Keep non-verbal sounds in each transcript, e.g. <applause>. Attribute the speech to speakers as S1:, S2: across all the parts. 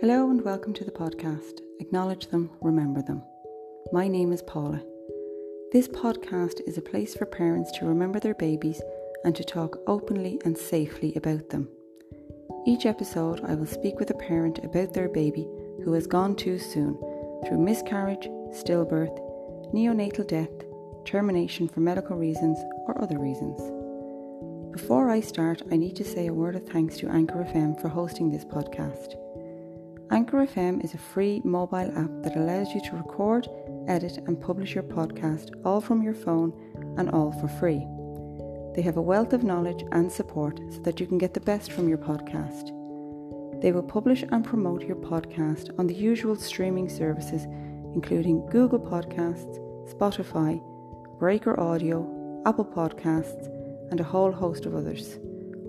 S1: Hello and welcome to the podcast. Acknowledge them, remember them. My name is Paula. This podcast is a place for parents to remember their babies and to talk openly and safely about them. Each episode, I will speak with a parent about their baby who has gone too soon through miscarriage, stillbirth, neonatal death, termination for medical reasons, or other reasons. Before I start, I need to say a word of thanks to Anchor FM for hosting this podcast. Anchor FM is a free mobile app that allows you to record, edit, and publish your podcast all from your phone and all for free. They have a wealth of knowledge and support so that you can get the best from your podcast. They will publish and promote your podcast on the usual streaming services, including Google Podcasts, Spotify, Breaker Audio, Apple Podcasts, and a whole host of others,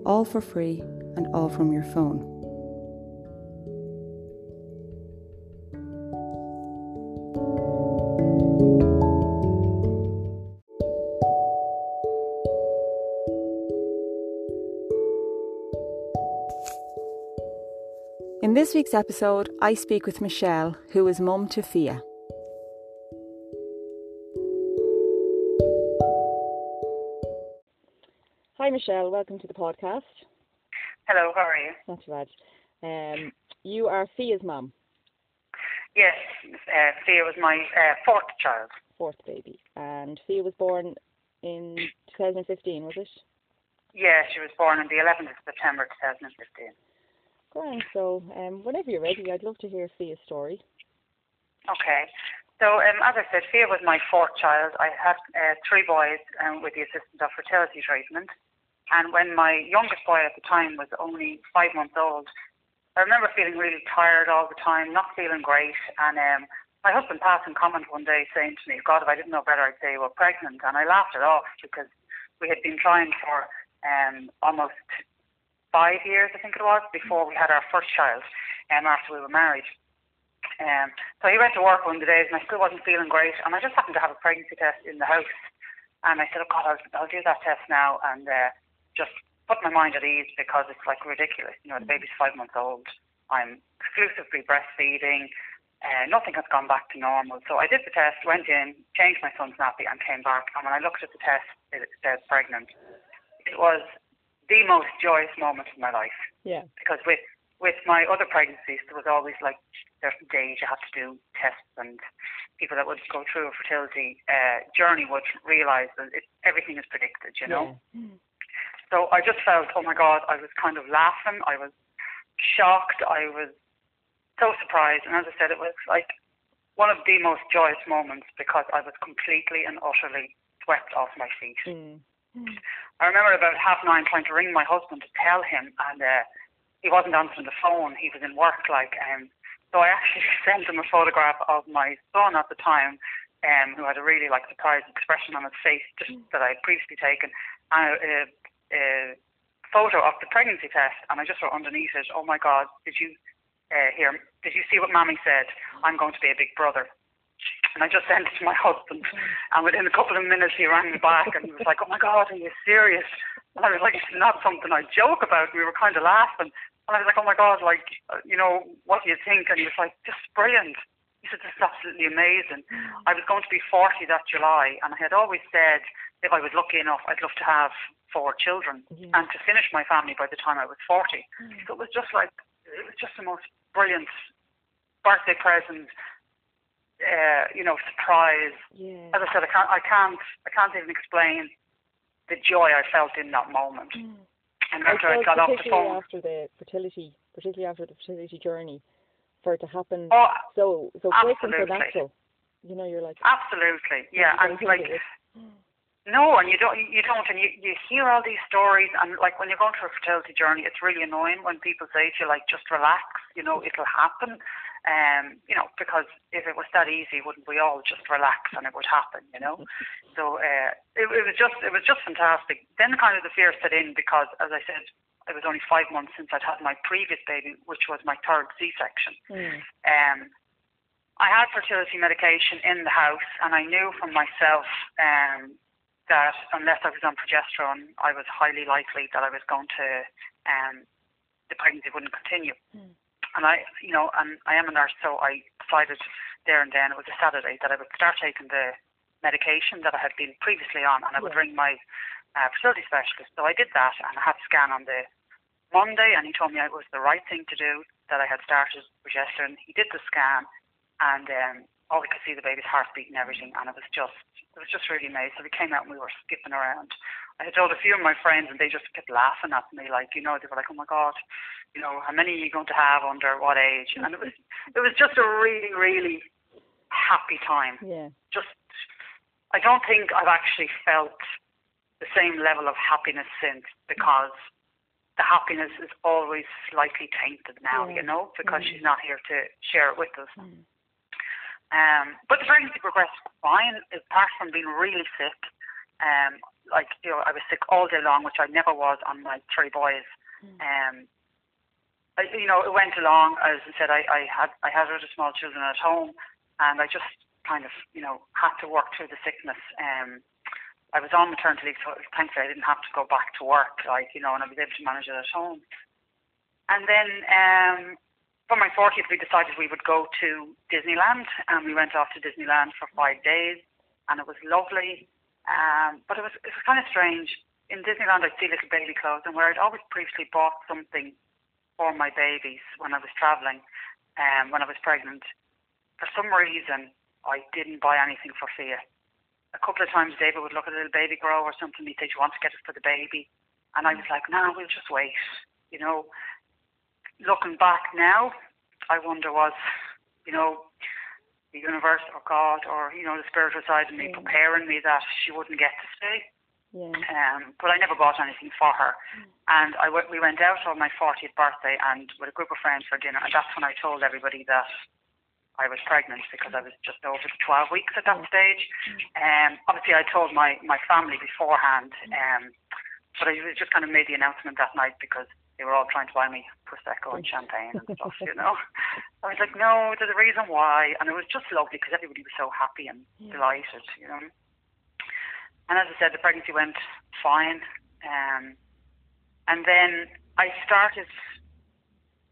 S1: all for free and all from your phone. This week's episode, I speak with Michelle, who is mum to Fia. Hi, Michelle. Welcome to the podcast.
S2: Hello, how are you?
S1: Not too bad. Um, you are Fia's mum,
S2: Yes, uh, Fia was my uh, fourth child.
S1: fourth baby, and Fia was born in 2015, was it?
S2: Yeah, she was born on the 11th of September 2015.
S1: Grand. So, um, whenever you're ready, I'd love to hear Fia's story.
S2: Okay. So, um, as I said, Fia was my fourth child. I had uh, three boys um, with the assistance of fertility treatment. And when my youngest boy at the time was only five months old, I remember feeling really tired all the time, not feeling great. And um, my husband passed in comment one day saying to me, God, if I didn't know better, I'd say you were pregnant. And I laughed it off because we had been trying for um, almost five years, I think it was, before we had our first child um, after we were married. Um, so he went to work one of the days and I still wasn't feeling great. And I just happened to have a pregnancy test in the house. And I said, oh, God, I'll, I'll do that test now and uh, just put my mind at ease because it's like ridiculous. You know, the baby's five months old. I'm exclusively breastfeeding. Uh, nothing has gone back to normal. So I did the test, went in, changed my son's nappy, and came back. And when I looked at the test, it said pregnant. It was the most joyous moment of my life
S1: Yeah.
S2: because with with my other pregnancies, there was always like certain days you had to do tests, and people that would go through a fertility uh, journey would realise that it, everything is predicted. You know.
S1: Yeah.
S2: So I just felt, oh my God, I was kind of laughing. I was shocked. I was so surprised. And as I said, it was like one of the most joyous moments because I was completely and utterly swept off my feet.
S1: Mm.
S2: I remember about half nine trying to ring my husband to tell him, and uh, he wasn't answering the phone. He was in work, like, um, so I actually <laughs> sent him a photograph of my son at the time, um, who had a really like surprised expression on his face, just that I had previously taken, and a, a, a photo of the pregnancy test, and I just wrote underneath it, "Oh my God, did you uh, hear? Did you see what Mommy said? I'm going to be a big brother." And I just sent it to my husband, and within a couple of minutes he rang me back and he was like, "Oh my God, are you serious?" And I was like, "It's not something I joke about." We were kind of laughing, and I was like, "Oh my God, like, uh, you know, what do you think?" And he was like, "Just brilliant." He said, "This is absolutely amazing." I was going to be 40 that July, and I had always said if I was lucky enough, I'd love to have four children
S1: Yeah.
S2: and to finish my family by the time I was 40. So it was just like, it was just the most brilliant birthday present, uh, you know, surprise.
S1: Yeah.
S2: As I said, I can't, I can't, I can't even explain the joy I felt in that moment. And
S1: I
S2: after I
S1: suppose
S2: got off the phone,
S1: after the fertility, particularly after the fertility journey, for it to happen
S2: oh,
S1: so so quick and so
S2: absolutely.
S1: natural. You know, you're like,
S2: absolutely, yeah, and like. <sighs> No, and you don't, you don't, and you, you hear all these stories, and like when you're going through a fertility journey, it's really annoying when people say to you, like, just relax, you know, it'll happen. Um, you know, because if it was that easy, wouldn't we all just relax and it would happen, you know? So uh, it, it was just, it was just fantastic. Then kind of the fear set in because, as I said, it was only five months since I'd had my previous baby, which was my third C-section.
S1: Mm.
S2: Um, I had fertility medication in the house, and I knew from myself um, that unless I was on progesterone, I was highly likely that I was going to, um, the pregnancy wouldn't continue.
S1: Mm.
S2: And I, you know, and I am a nurse, so I decided there and then it was a Saturday that I would start taking the medication that I had been previously on, and I would ring my uh, fertility specialist. So I did that, and I had a scan on the Monday, and he told me it was the right thing to do that I had started progesterone. He did the scan, and um, all we could see the baby's heartbeat and everything, and it was just it was just really amazing. So we came out and we were skipping around. I told a few of my friends, and they just kept laughing at me, like you know, they were like, "Oh my god, you know, how many are you going to have under what age?" And it was it was just a really really happy time.
S1: Yeah.
S2: Just I don't think I've actually felt the same level of happiness since because the happiness is always slightly tainted now,
S1: yeah.
S2: you know, because
S1: mm.
S2: she's not here to share it with us.
S1: Mm.
S2: Um, but the pregnancy progressed fine, apart from being really sick. Um, like you know, I was sick all day long, which I never was on my three boys.
S1: Mm.
S2: Um, I, you know, it went along. As I said, I, I had I had other small children at home, and I just kind of you know had to work through the sickness. Um, I was on maternity leave, so thankfully I didn't have to go back to work, like, you know, and I was able to manage it at home. And then um, for my 40th, we decided we would go to Disneyland, and we went off to Disneyland for five days, and it was lovely. Um, but it was, it was kind of strange. In Disneyland, I'd see little baby clothes, and where I'd always previously bought something for my babies when I was traveling, um, when I was pregnant, for some reason, I didn't buy anything for Fia a couple of times David would look at a little baby grow or something. He'd say, "Do you want to get it for the baby?" And I was like, "No, we'll just wait." You know, looking back now, I wonder was, you know, the universe or God or you know the spiritual side of me
S1: yeah.
S2: preparing me that she wouldn't get to stay.
S1: Yeah.
S2: Um, but I never bought anything for her.
S1: Mm.
S2: And I w- we went out on my 40th birthday and with a group of friends for dinner. And that's when I told everybody that I was pregnant because I was just over 12 weeks at that stage. Um, obviously, I told my, my family beforehand, um, but I just kind of made the announcement that night because they were all trying to buy me prosecco and champagne and stuff. You <laughs> know, I was like, no, there's a reason why, and it was just lovely because everybody was so happy and
S1: Yeah.
S2: delighted. You know, and as I said, the pregnancy went fine, um, and then I started.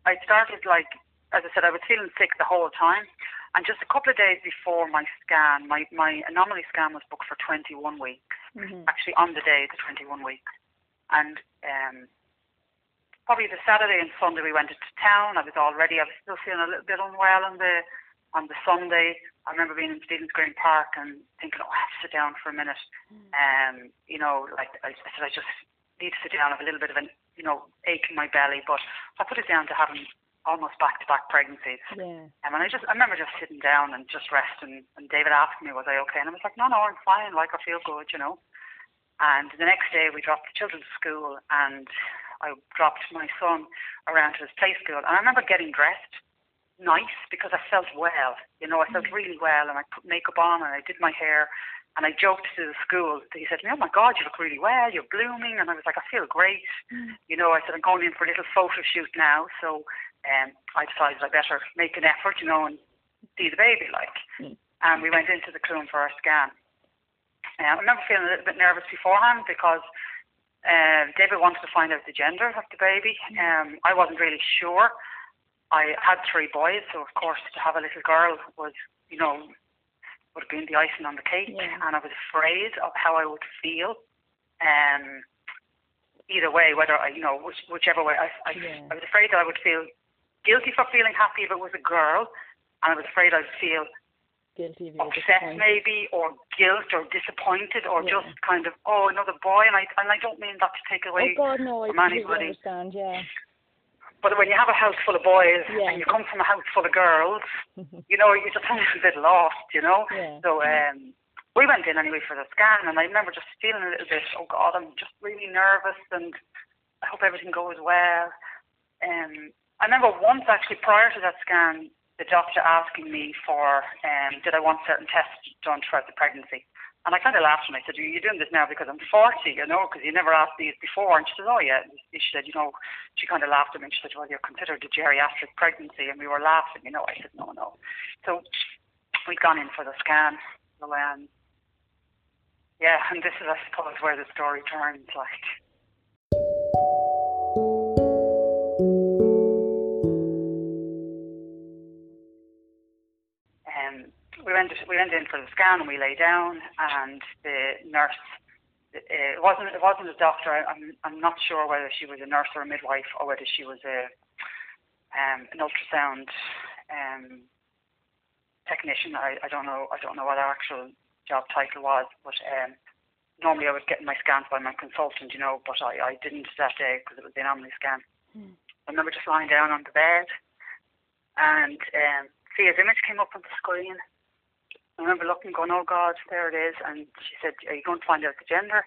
S2: I started like as I said, I was feeling sick the whole time. And just a couple of days before my scan, my, my anomaly scan was booked for 21 weeks,
S1: Mhm.
S2: actually on the day, the 21 weeks. And um, probably the Saturday and Sunday we went into town. I was all ready. I was still feeling a little bit unwell on the on the Sunday. I remember being in Stephen's Green Park and thinking, oh, I have to sit down for a minute. Um, you know, like I, I said, I just need to sit down. I have a little bit of an, you know, ache in my belly. But I put it down to having almost back-to-back pregnancies.
S1: Yeah.
S2: Um, and I just, I remember just sitting down and just resting. And David asked me, was I okay? And I was like, no, no, I'm fine. Like, I feel good, you know. And the next day, we dropped the children to school, and I dropped my son around to his play school. And I remember getting dressed nice because I felt well. You know, I felt really well, and I put makeup on, and I did my hair. And I joked to the school. He said "Oh my God, you look really well. You're blooming." And I was like, "I feel great." You know, I said, "I'm going in for a little photo shoot now." So um, I decided I better make an effort, you know, and see the baby, like.
S1: Mm.
S2: And we went into the Clune for our scan. Um, I remember feeling a little bit nervous beforehand because uh, David wanted to find out the gender of the baby. Um, I wasn't really sure. I had three boys, so of course to have a little girl was, you know, would have been the icing on the cake.
S1: Yeah.
S2: And I was afraid of how I would feel. Um, either way, whether I, you know, which, whichever way, I, I,
S1: Yeah.
S2: I was afraid that I would feel guilty for feeling happy if it was a girl, and I was afraid I'd feel
S1: Guilty of your
S2: upset maybe, or guilt, or disappointed, or
S1: Yeah.
S2: just kind of oh another boy, and I and I don't mean that to take away Oh.
S1: God, no! I
S2: from anybody.
S1: understand. Yeah.
S2: But when you have a house full of boys
S1: Yeah.
S2: and you come from a house full of girls, <laughs> you know you just a bit lost, you know.
S1: Yeah.
S2: So um, we went in anyway for the scan, and I remember just feeling a little bit, oh God, I'm just really nervous, and I hope everything goes well. Um, I remember once actually prior to that scan, the doctor asking me for um, did I want certain tests done throughout the pregnancy. And I kind of laughed and I said, Are you doing this now because I'm 40, you know, because you never asked these before? And she said, Oh, yeah. She said, You know, she kind of laughed at me and she said, Well, you're considered a geriatric pregnancy. And we were laughing, you know. I said, No, no. So we'd gone in for the scan. So, um, yeah, <laughs> and this is, I suppose, where the story turns. Like, went in for the scan and we lay down, and the nurse. It wasn't. It wasn't a doctor. I'm. I'm not sure whether she was a nurse or a midwife, or whether she was a um, an ultrasound um, technician. I, I don't know. I don't know what her actual job title was, but um, normally I would get my scans by my consultant, you know, but I, I didn't that day because it was the anomaly scan.
S1: Hmm.
S2: I remember just lying down on the bed, and um, Fia's image came up on the screen. I remember looking, going, "Oh God, there it is!" And she said, "Are you going to find out the gender?"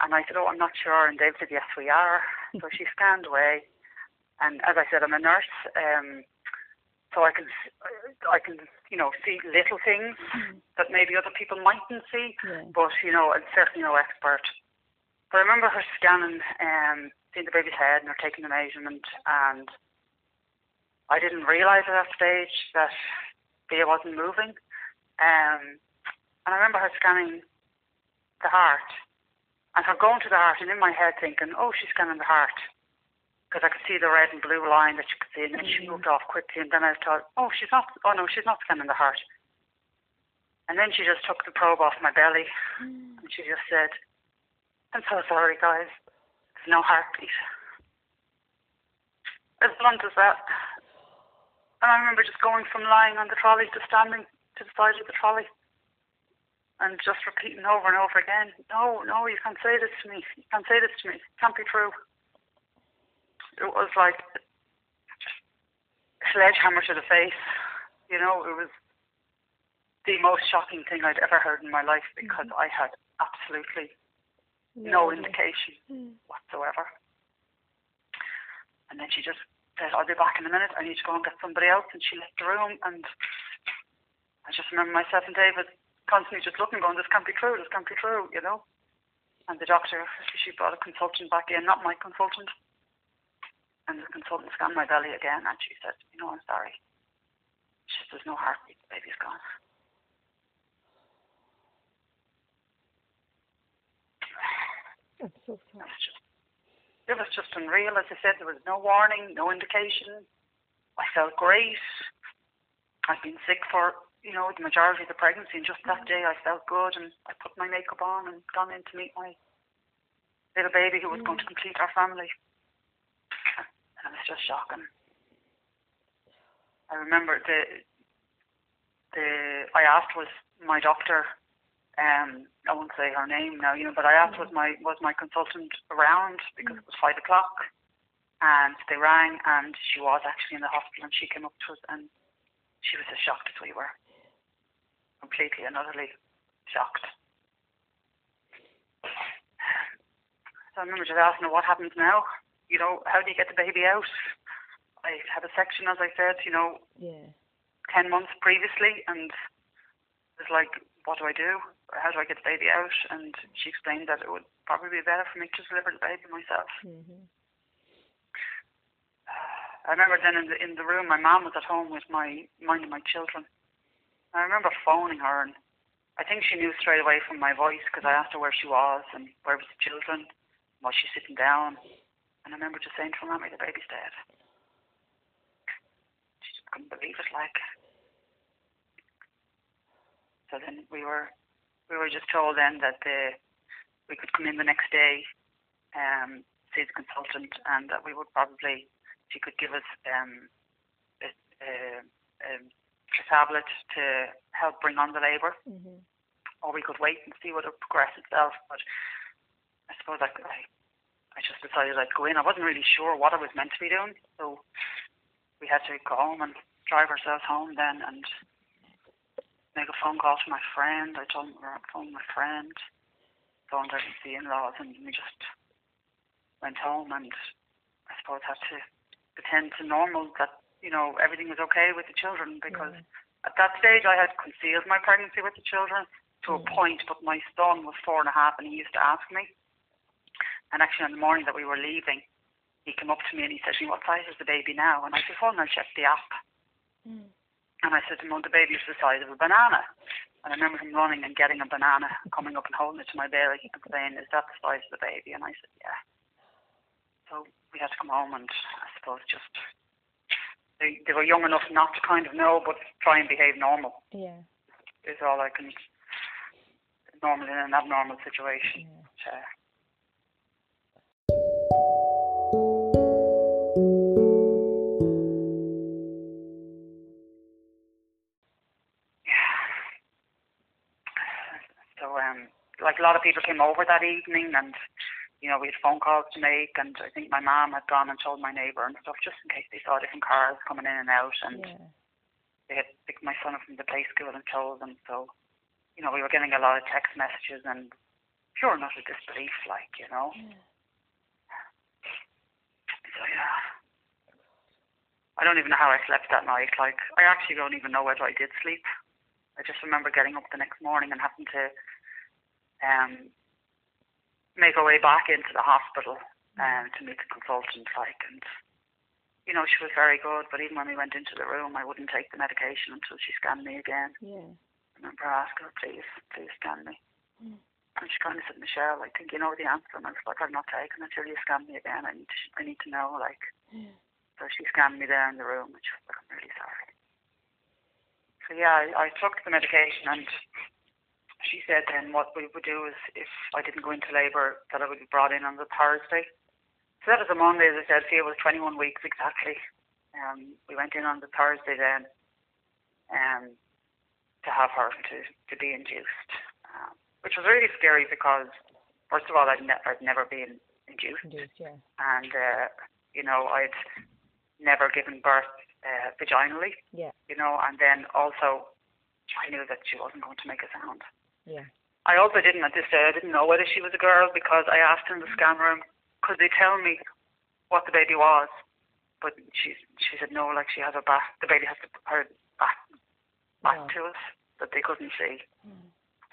S2: And I said, "Oh, I'm not sure." And Dave said, "Yes, we are." <laughs> so she scanned away, and as I said, I'm a nurse, um, so I can, I can, you know, see little things
S1: Mm.
S2: that maybe other people mightn't see.
S1: Yeah.
S2: But you know, I'm certainly no expert. But I remember her scanning, um, seeing the baby's head and her taking the measurement, and I didn't realise at that stage that Fia wasn't moving. Um, and I remember her scanning the heart, and her going to the heart, and in my head thinking, "Oh, she's scanning the heart," because I could see the red and blue line that she could see, and then she
S1: Mhm.
S2: moved off quickly, and then I thought, "Oh, she's not. Oh no, she's not scanning the heart." And then she just took the probe off my belly,
S1: Mm.
S2: and she just said, I'm so sorry, guys. There's no heartbeat. As blunt as that. And I remember just going from lying on the trolley to standing to the side of the trolley and just repeating over and over again, no, no, you can't say this to me. You can't say this to me. It can't be true. It was like just a sledgehammer to the face. You know, it was the most shocking thing I'd ever heard in my life because I had absolutely no
S1: idea.
S2: indication
S1: Mm.
S2: whatsoever. And then she just said, I'll be back in a minute. I need to go and get somebody else. And she left the room. And I just remember myself and David constantly just looking, going, this can't be true. This can't be true, you know. And the doctor, she brought a consultant back in, not my consultant. And the consultant scanned my belly again. And she said, you know, I'm sorry. She said, there's no heartbeat. The baby's gone.
S1: I'm so
S2: It
S1: sorry.
S2: was just, it was just unreal. As I said, there was no warning, no indication. I felt great. I'd been sick for, you know, the majority of the pregnancy, and just that day I felt good, and I put my makeup on and gone in to meet my little baby who was going to complete our family. And it was just shocking. I remember the the I asked was my doctor um, I won't say her name now, you know, but I asked was my was my consultant around because it was five o'clock, and they rang, and she was actually in the hospital, and she came up to us, and she was as shocked as we were, completely and utterly shocked. So I remember just asking her what happens now. You know, how do you get the baby out? I had a section, as I said, you know,
S1: Yeah.
S2: 10 months previously and it was like, what do I do? How do I get the baby out? And she explained that it would probably be better for me to deliver the baby myself.
S1: Mhm.
S2: I remember then in the in the room, my mum was at home with my minding my children. I remember phoning her, and I think she knew straight away from my voice because I asked her where she was and where was the children, was she sitting down, and I remember just saying to her, "Mommy, the baby's dead." She just couldn't believe it, like. So then we were we were just told then that the we could come in the next day, um, see the consultant, and that we would probably she could give us um, a, a, a tablet to help bring on the labour,
S1: Mhm.
S2: or we could wait and see what it progress itself. But I suppose I, I, I just decided I'd go in. I wasn't really sure what I was meant to be doing, so we had to go home and drive ourselves home then and make a phone call to my friend. I told him we were phone my friend, phoned her to the in-laws, and we just went home and I suppose had to pretend to normal that you know everything was okay with the children because
S1: Yeah.
S2: at that stage I had concealed my pregnancy with the children to a point, but my son was four and a half and he used to ask me. And actually on the morning that we were leaving, he came up to me and he said to me, What size is the baby now? And I said, Well, I'll check the app.
S1: Mm.
S2: And I said to him, well, the baby's the size of a banana. And I remember him running and getting a banana, coming up and holding it to my belly and saying, is that the size of the baby? And I said, yeah. So we had to come home and I suppose just, they, they were young enough not to kind of know, but try and behave normal.
S1: Yeah.
S2: is all I can normal in an abnormal situation.
S3: Yeah.
S2: But, uh, So, um, like a lot of people came over that evening, and you know we had phone calls to make, and I think my mum had gone and told my neighbour and stuff, just in case they saw different cars coming in and out, and
S3: Yeah.
S2: they had picked my son up from the play school and told them. So, you know, we were getting a lot of text messages and pure and utter disbelief, like you know.
S3: Yeah.
S2: So yeah. I don't even know how I slept that night. Like I actually don't even know whether I did sleep. I just remember getting up the next morning and having to um make our way back into the hospital um to meet the consultant like and you know, she was very good, but even when we went into the room I wouldn't take the medication until she scanned me again.
S3: Yeah.
S2: I remember asking her, please, please scan me.
S3: Mm.
S2: And she kind of said, Michelle, I think you know the answer. And I was like, I'm not taking it until you scan me again. I need to, I need to know, like.
S3: Yeah.
S2: So she scanned me there in the room, and she was like, I'm really sorry. So yeah, I, I took the medication, and she said then what we would do is, if I didn't go into labour, that I would be brought in on the Thursday. So that was a Monday, as I said, Fia was 21 weeks exactly. Um, we went in on the Thursday then, um, to have her to, to be induced, um, which was really scary because, first of all, I'd, ne- I'd never been induced
S3: Indeed, yeah.
S2: and uh, you know I'd never given birth uh, vaginally,
S3: Yeah.
S2: you know, and then also I knew that she wasn't going to make a sound.
S3: Yeah.
S2: I also didn't at this day I didn't know whether she was a girl because I asked in the scan room could they tell me what the baby was, but she she said no, like she has her back, the baby has her back back
S3: Yeah.
S2: to us that they couldn't see.
S3: Mm.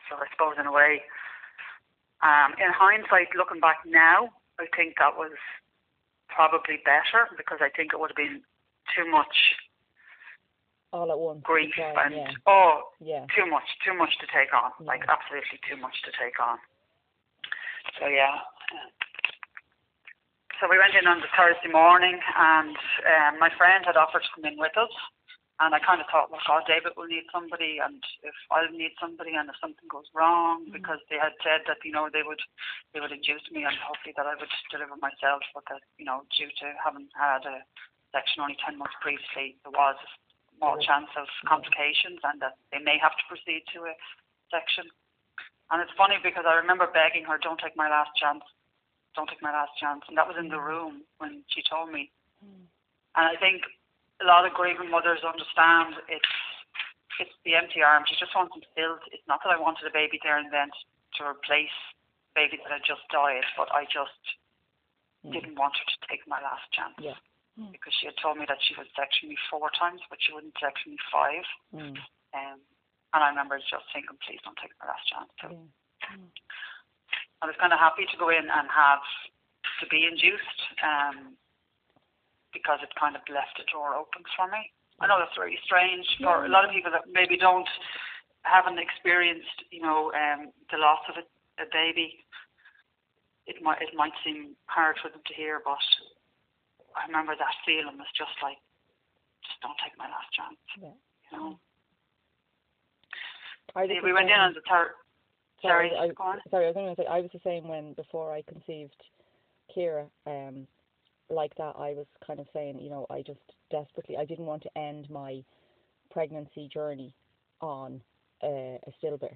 S2: So I suppose in a way, um, in hindsight, looking back now, I think that was probably better because I think it would have been too much
S3: All at once.
S2: grief and
S3: yeah.
S2: oh,
S3: Yeah.
S2: too much, too much to take on,
S3: Yeah.
S2: like absolutely too much to take on. So yeah. So we went in on the Thursday morning, and um, my friend had offered to come in with us, and I kind of thought, well, God, David will need somebody, and if I'll need somebody, and if something goes wrong,
S3: Mhm.
S2: because they had said that you know they would they would induce me, and hopefully that I would deliver myself, but that you know due to having had a section only ten months previously, there was small chance of complications, and that they may have to proceed to a section. And it's funny because I remember begging her, "Don't take my last chance, don't take my last chance," and that was in the room when she told me.
S3: Mm.
S2: And I think a lot of grieving mothers understand it's it's the empty arms. You just want them filled. It's not that I wanted a baby there and then to replace the baby that had just died, but I just
S3: Mm.
S2: didn't want her to take my last chance.
S3: Yeah. Mm.
S2: Because she had told me that she would section me four times, but she wouldn't section me five.
S3: Mm.
S2: Um, and I remember just thinking, please don't take my last chance. So
S3: Yeah.
S2: I was kind of happy to go in and have to be induced um, because it kind of left a door open for me. I know that's very strange for a lot of people that maybe don't haven't experienced, you know, um, the loss of a, a baby. It might it might seem hard for them to hear, but I remember that feeling was just like, just don't take my last chance,
S3: Yeah.
S2: you know.
S3: I
S2: we went in on the third. Sorry,
S3: I,
S2: go on.
S3: sorry, I was going to say I was the same when before I conceived Kira. Um, like that, I was kind of saying, you know, I just desperately, I didn't want to end my pregnancy journey on uh, a stillbirth.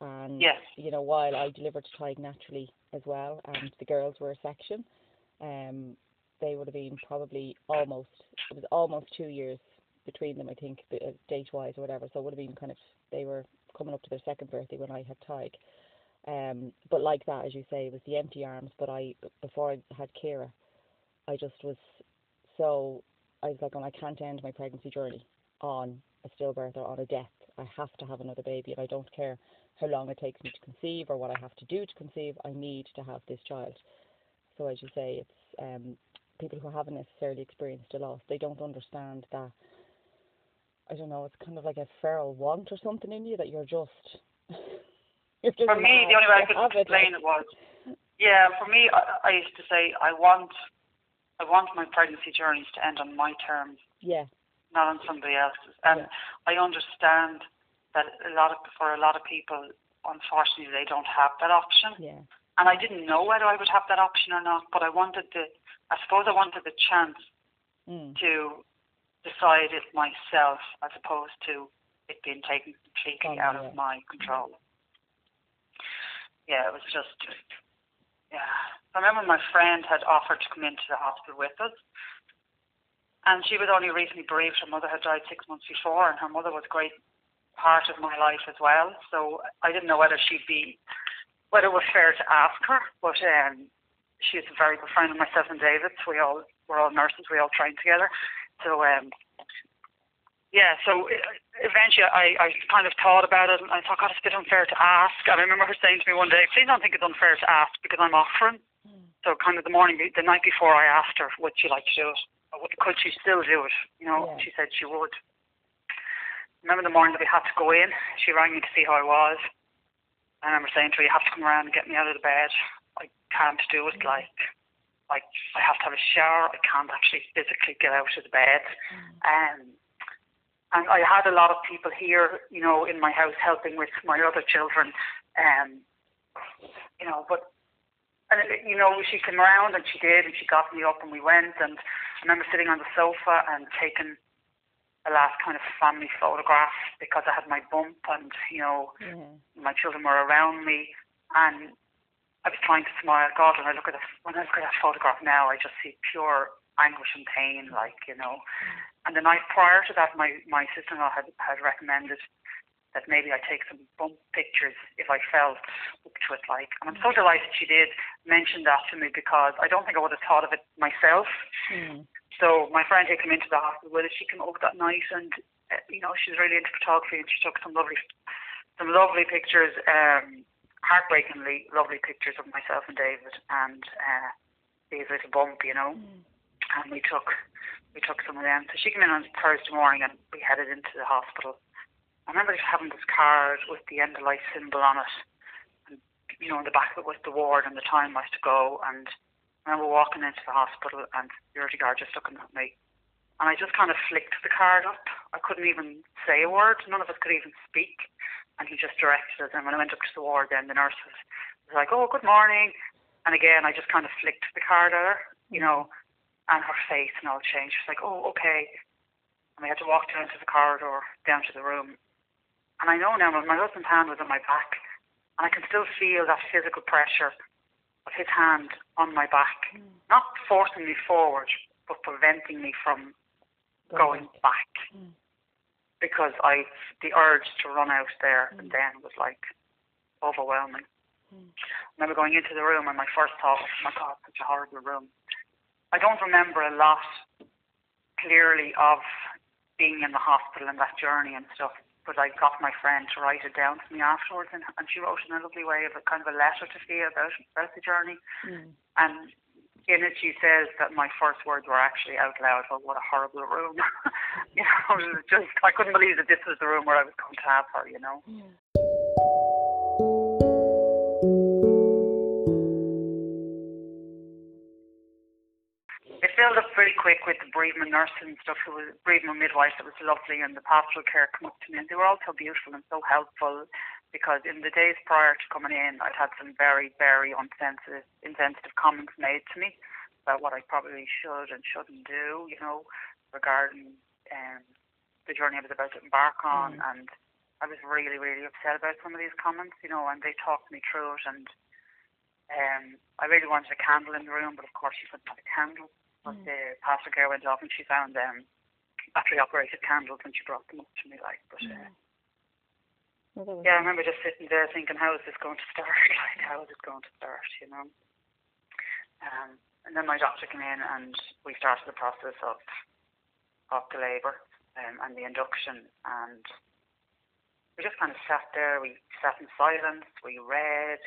S3: And
S2: Yes.
S3: you know, while I delivered to Tig naturally as well, and the girls were a section, um, they would have been probably almost it was almost two years between them, I think, date wise or whatever. So it would have been kind of they were coming up to their second birthday when I had Tig. Um, but like that, as you say, it was the empty arms. But I before I had Kira, I just was so I was like, oh, I can't end my pregnancy journey on a stillbirth or on a death. I have to have another baby, and I don't care how long it takes me to conceive or what I have to do to conceive. I need to have this child. So as you say, it's um, people who haven't necessarily experienced a loss. They don't understand that. I don't know. It's kind of like a feral want or something in you that you're just. <laughs> you're just
S2: For me, the only way I could explain it was, yeah, for me, I, I used to say I want, I want my pregnancy journeys to end on my terms,
S3: Yeah.
S2: not on somebody else's. And
S3: Yeah.
S2: I understand that a lot of for a lot of people, unfortunately, they don't have that option.
S3: Yeah.
S2: And I didn't know whether I would have that option or not, but I wanted the, I suppose I wanted the chance
S3: Mm.
S2: to decide it myself as opposed to it being taken completely
S3: Oh,
S2: out
S3: yeah.
S2: of my control. Yeah, it was just, yeah. I remember my friend had offered to come into the hospital with us, and she was only recently bereaved. Her mother had died six months before, and her mother was a great part of my life as well. So I didn't know whether she'd be, whether it was fair to ask her, but um, she's a very good friend of myself and David's. We all we're all nurses. We all trained together. So um, yeah. So uh, eventually, I, I kind of thought about it, and I thought, God, it's a bit unfair to ask. And I remember her saying to me one day, "Please don't think it's unfair to ask because I'm offering." So kind of the morning, the night before, I asked her, "Would she like to do it? Could she still do it?" You know,
S3: Yeah.
S2: she said she would. Remember the morning that we had to go in? She rang me to see how I was. I remember saying to her, "You have to come around and get me out of the bed. I can't do it. Like, like I have to have a shower. I can't actually physically get out of the bed." Um, and I had a lot of people here, you know, in my house helping with my other children. Um, you know, but and you know, she came around and she did, and she got me up and we went. And I remember sitting on the sofa and taking a last kind of family photograph because I had my bump and you know
S3: Yeah.
S2: my children were around me and I was trying to smile. God, when I look at this, when I look at that photograph now, I just see pure anguish and pain, like you know. And the night prior to that, my my sister-in-law had had recommended that maybe I take some bump pictures if I felt up to it, like. And I'm so delighted she did mention that to me because I don't think I would have thought of it myself.
S3: Mm.
S2: So my friend who came into the hospital with us, she came over that night, and uh, you know she's really into photography, and she took some lovely, some lovely pictures, um, heartbreakingly lovely pictures of myself and David, and uh, his little bump, you know. And we took, we took some of them. So she came in on Thursday morning, and we headed into the hospital. I remember just having this card with the end of life symbol on it, and you know, on the back of it was the ward and the time I was to go, and I remember walking into the hospital and the security guard just looking at me. And I just kind of flicked the card up. I couldn't even say a word. None of us could even speak. And he just directed us. And when I went up to the ward, then the nurse was, was like, oh, good morning. And again, I just kind of flicked the card at her, you know, and her face and all changed. She was like, oh, okay. And we had to walk down to the corridor, down to the room. And I know now, my husband's hand was on my back. And I can still feel that physical pressure his hand on my back, not forcing me forward, but preventing me from going back.
S3: Mm.
S2: Because I, the urge to run out there and then was like overwhelming.
S3: Mm.
S2: I remember going into the room and my first thought was, oh my God, such a horrible room. I don't remember a lot clearly of being in the hospital and that journey and stuff, but I got my friend to write it down to me afterwards and, and she wrote in a lovely way of a kind of a letter to me about, about the journey.
S3: Mm.
S2: And in it, she says that my first words were actually out loud. Oh, what a horrible room! <laughs> you know, it was just I couldn't believe that this was the room where I was going to have her. You know. It up pretty quick with the bereavement nurse and stuff, who was bereavement midwife. It was lovely, and the pastoral care come up to me, and they were all so beautiful and so helpful. Because in the days prior to coming in, I'd had some very, very insensitive, insensitive comments made to me about what I probably should and shouldn't do. You know, regarding um, the journey I was about to embark on,
S3: Mm.
S2: and I was really, really upset about some of these comments. You know, and they talked me through it, and um, I really wanted a candle in the room, but of course she couldn't have a candle. But
S3: Mm.
S2: the pastor care went off and she found um, battery operated candles and she brought them up to me like. But uh,
S3: Well,
S2: yeah, I remember just sitting there thinking, how is this going to start? <laughs> like, how is it going to start? You know. Um, and then my doctor came in and we started the process of of the labour um, and the induction and we just kind of sat there. We sat in silence. We read.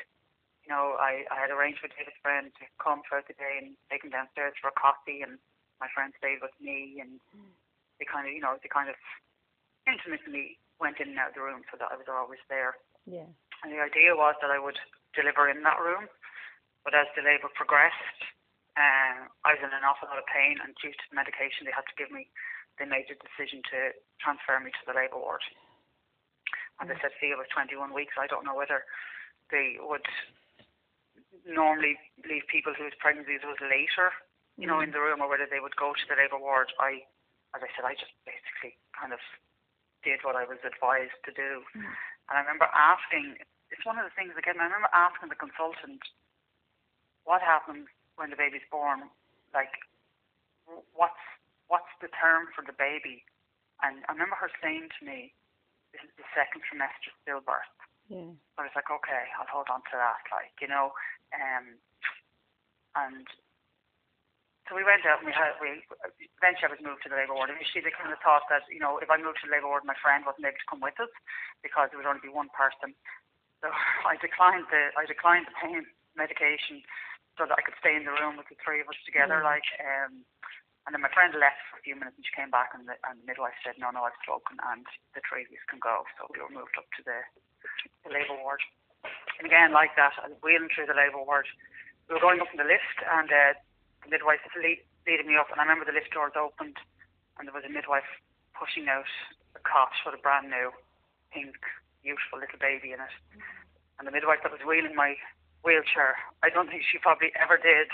S2: You know, I, I had arranged with David's friend to come throughout the day and take him downstairs for a coffee, and my friend stayed with me, and they kind of, you know, they kind of intimately went in and out of the room so that I was always there.
S3: Yeah.
S2: And the idea was that I would deliver in that room, but as the labour progressed, uh, I was in an awful lot of pain, and due to the medication they had to give me, they made the decision to transfer me to the labour ward. And they said Fia was 21 weeks. I don't know whether they would normally leave people whose pregnancies was later, you know, in the room, or whether they would go to the labour ward. I, as I said, I just basically kind of did what I was advised to do.
S3: Mm.
S2: And I remember asking, it's one of the things again. I remember asking the consultant, what happens when the baby's born? Like, what's what's the term for the baby? And I remember her saying to me, this is the second trimester stillbirth.
S3: Yeah.
S2: I was like, okay, I'll hold on to that, like, you know. Um, and so we went out and we had, we, eventually I was moved to the labour ward. Initially they kind of thought that, you know, if I moved to the labour ward, my friend wasn't able to come with us because there would only be one person. So <laughs> I declined the, I declined the pain medication so that I could stay in the room with the three of us together,
S3: Mm.
S2: like, um, and then my friend left for a few minutes and she came back and the, and the midwife said, no, no, I've spoken and the three of you can go. So we were moved up to the, the labour ward. And again, like that, I was wheeling through the labour ward. We were going up in the lift and uh, the midwife was lead, leading me up and I remember the lift doors opened and there was a midwife pushing out a cot with a brand new pink, beautiful little baby in it. And the midwife that was wheeling my wheelchair, I don't think she probably ever did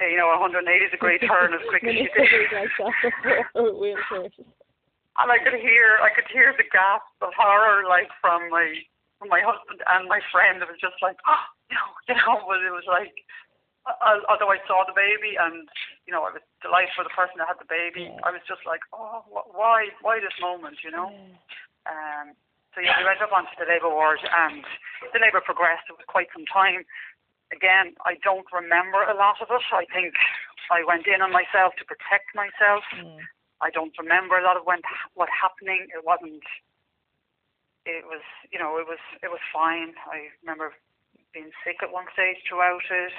S2: uh, you know, a 180 degree <laughs> turn as quick as she did.
S3: stories like that before with.
S2: And I could hear, I could hear the gasp of horror, like from my my husband and my friend. It was just like, oh, no, <laughs> you know, but it was like, uh, although I saw the baby and you know I was delighted for the person that had the baby. I was just like, oh, wh- why, why this moment, you know? Um, so yeah, we went up onto the labour ward and the labour progressed. It was quite some time. Again, I don't remember a lot of it. I think I went in on myself to protect myself.
S3: Mm.
S2: I don't remember a lot of when what happening. It wasn't. It was, you know, it was it was fine. I remember being sick at one stage throughout it.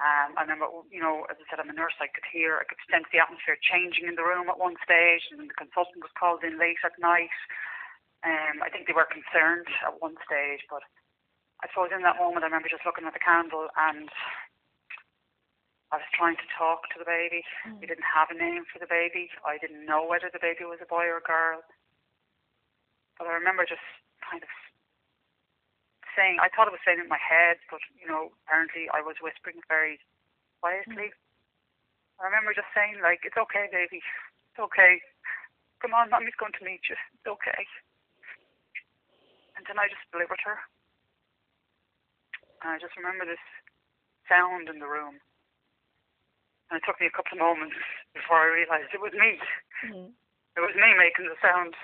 S2: Um, I remember, you know, as I said, I'm a nurse. I could hear, I could sense the atmosphere changing in the room at one stage, and the consultant was called in late at night. Um, I think they were concerned at one stage, but I suppose in that moment, I remember just looking at the candle and I was trying to talk to the baby. We didn't have a name for the baby. I didn't know whether the baby was a boy or a girl. But I remember just kind of saying, I thought I was saying it in my head, but, you know, apparently I was whispering very quietly. I remember just saying, like, it's okay, baby. It's okay. Come on, mommy's going to meet you. It's okay. And then I just delivered her. And I just remember this sound in the room. And it took me a couple of moments before I realised it was me.
S3: Mm.
S2: It was me making the sound.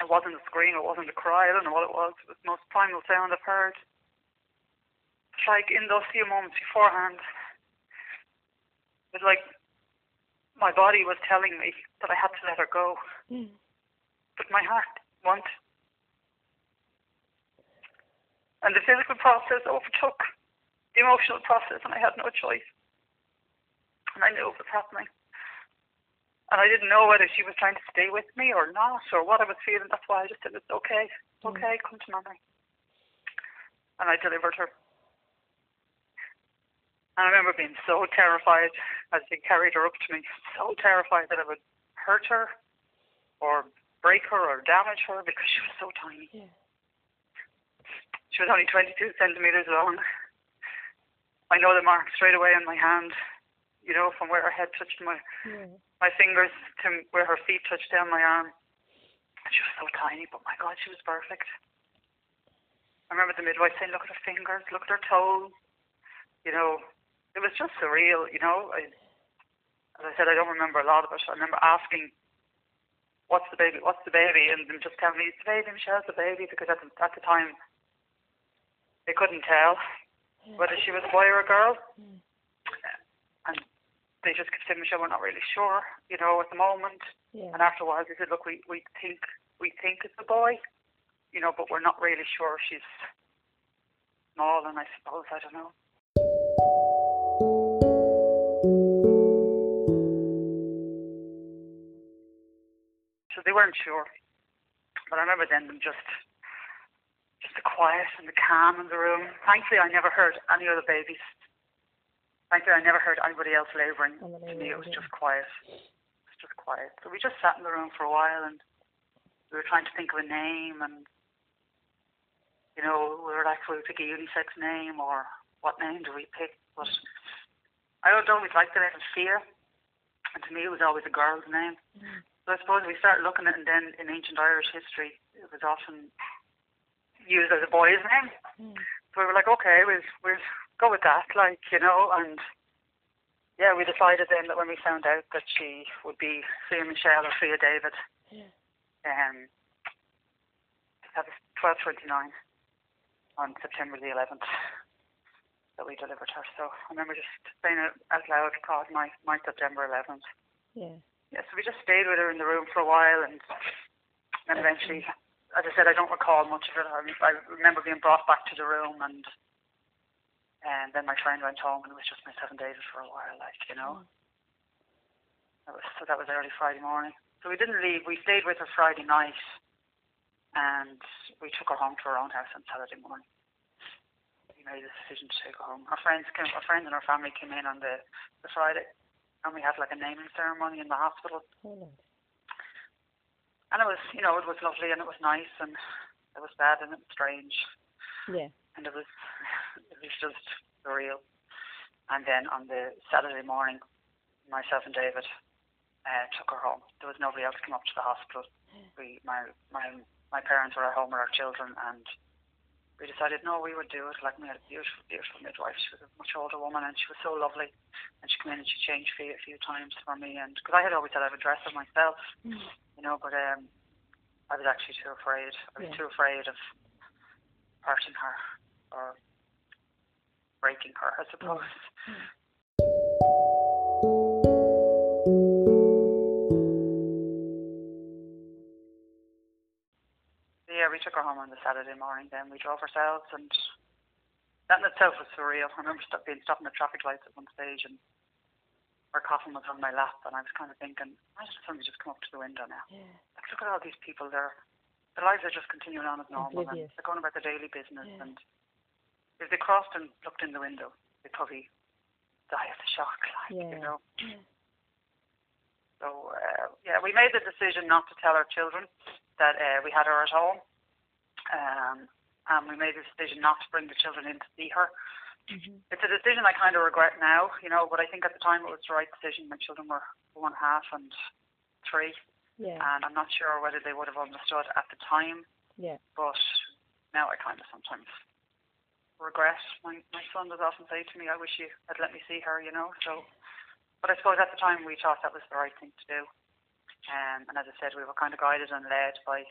S2: It wasn't a scream, it wasn't a cry, I don't know what it was. It was the most primal sound I've heard. It's like in those few moments beforehand, it was like my body was telling me that I had to let her go,
S3: Mm.
S2: but my heart won't. And the physical process overtook the emotional process, and I had no choice. And I knew it was happening. And I didn't know whether she was trying to stay with me or not, or what I was feeling. That's why I just said, It's okay. It's
S3: Mm.
S2: okay. Come to mommy. And I delivered her. And I remember being so terrified as they carried her up to me, so terrified that I would hurt her or break her or damage her because she was so tiny.
S3: Yeah.
S2: She was only 22 centimeters long. I know the mark straight away on my hand, you know, from where her head touched my
S3: Yeah.
S2: my fingers to where her feet touched down my arm. And she was so tiny, but my God, she was perfect. I remember the midwife saying, "Look at her fingers, look at her toes." You know, it was just surreal. You know, I, as I said, I don't remember a lot of it. I remember asking, "What's the baby? What's the baby?" And them just telling me, "It's the baby, Michelle's the baby," because at the, at the time they couldn't tell whether she was a boy or a girl.
S3: Mm.
S2: They just kept saying, Michelle, we're not really sure, you know, at the moment.
S3: Yeah.
S2: And after a while, they said, look, we, we think we think it's a boy, you know, but we're not really sure. She's small, and I suppose I don't know. So they weren't sure, but I remember then them just just the quiet and the calm in the room. Thankfully, I never heard any other babies. Thankfully, I never heard anybody else labouring. To me, it was just quiet. It was just quiet. So we just sat in the room for a while, and we were trying to think of a name, and you know, we were like, will we pick a unisex name or what name do we pick? But I would always liked the name Fia, and to me it was always a girl's name.
S3: Mm.
S2: So I suppose we started looking at it, and then in ancient Irish history, it was often used as a boy's name.
S3: Mm.
S2: So we were like, okay, we'll we'll go with that, like you know, and yeah, we decided then that when we found out that she would be Fia Michelle or Fia David,
S3: Yeah.
S2: um, that was twelve twenty nine on September the eleventh that we delivered her. So I remember just saying it out loud, God, my my September eleventh.
S3: Yeah.
S2: Yeah, so we just stayed with her in the room for a while, and then eventually, as I said, I don't recall much of it. I, I remember being brought back to the room, and and then my friend went home, and it was just myself seven days for a while, like you know. Hmm. That was so that was early Friday morning. So we didn't leave. We stayed with her Friday night, and we took her home to our own house on Saturday morning. We made the decision to take her home. Our friends came, our friends and our family came in on the the Friday, and we had like a naming ceremony in the hospital.
S3: Oh, nice.
S2: And it was, you know, it was lovely and it was nice and it was sad and it was strange
S3: Yeah.
S2: and it was, it was just surreal. And then on the Saturday morning, myself and David uh, took her home. There was nobody else come up to the hospital. We, my, my, my parents were at home with our children and we decided, no, we would do it. Like, we had a beautiful, beautiful midwife. She was a much older woman and she was so lovely. And she came in and she changed feet a few times for me. And because I had always said I would dress her myself,
S3: Mm.
S2: you know, but um, I was actually too afraid. I was
S3: Yeah.
S2: too afraid of hurting her or breaking her, I suppose. Yeah, we took her home on the Saturday morning. Then we drove ourselves, and that in itself was surreal. I remember stop, being stopping at traffic lights at one stage, and her coffin was on my lap, and I was kind of thinking, why does somebody just come up to the window now?
S3: Yeah.
S2: Like, look at all these people there. Their lives are just continuing on as normal, and they're going about their daily business.
S3: Yeah.
S2: And if they crossed and looked in the window, they'd probably die of the shock, like
S3: Yeah.
S2: you know.
S3: Yeah.
S2: So uh, yeah, we made the decision not to tell our children that uh, we had her at home, um, and we made the decision not to bring the children in to see her.
S3: Mhm.
S2: It's a decision I kind of regret now, you know, but I think at the time it was the right decision. My children were one half and three,
S3: Yeah.
S2: and I'm not sure whether they would have understood at the time,
S3: Yeah.
S2: but now I kind of sometimes regret. My my son does often say to me, "I wish you had let me see her," you know. So, but I suppose at the time we thought that was the right thing to do. Um, and as I said, we were kind of guided and led by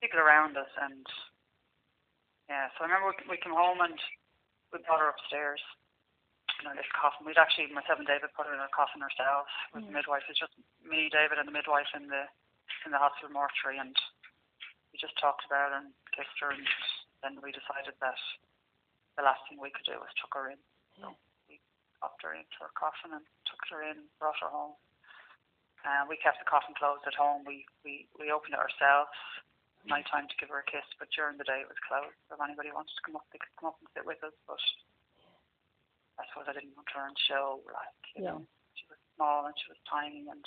S2: people around us, and yeah. So I remember we, we came home and we brought her upstairs in a little coffin. We'd actually myself and David put her in a coffin ourselves with the
S3: Mm.
S2: midwife. It's just me, David, and the midwife in the in the hospital mortuary, and we just talked about her and kissed her, and then we decided that the last thing we could do was took her in. So we popped her into her coffin and took her in, brought her home. Uh, we kept the coffin closed at home. We we we opened it ourselves night time to give her a kiss, but during the day it was closed. So if anybody wanted to come up, they could come up and sit with us. But I suppose I didn't want her on show, like you
S3: Yeah.
S2: know, she was small and she was tiny, and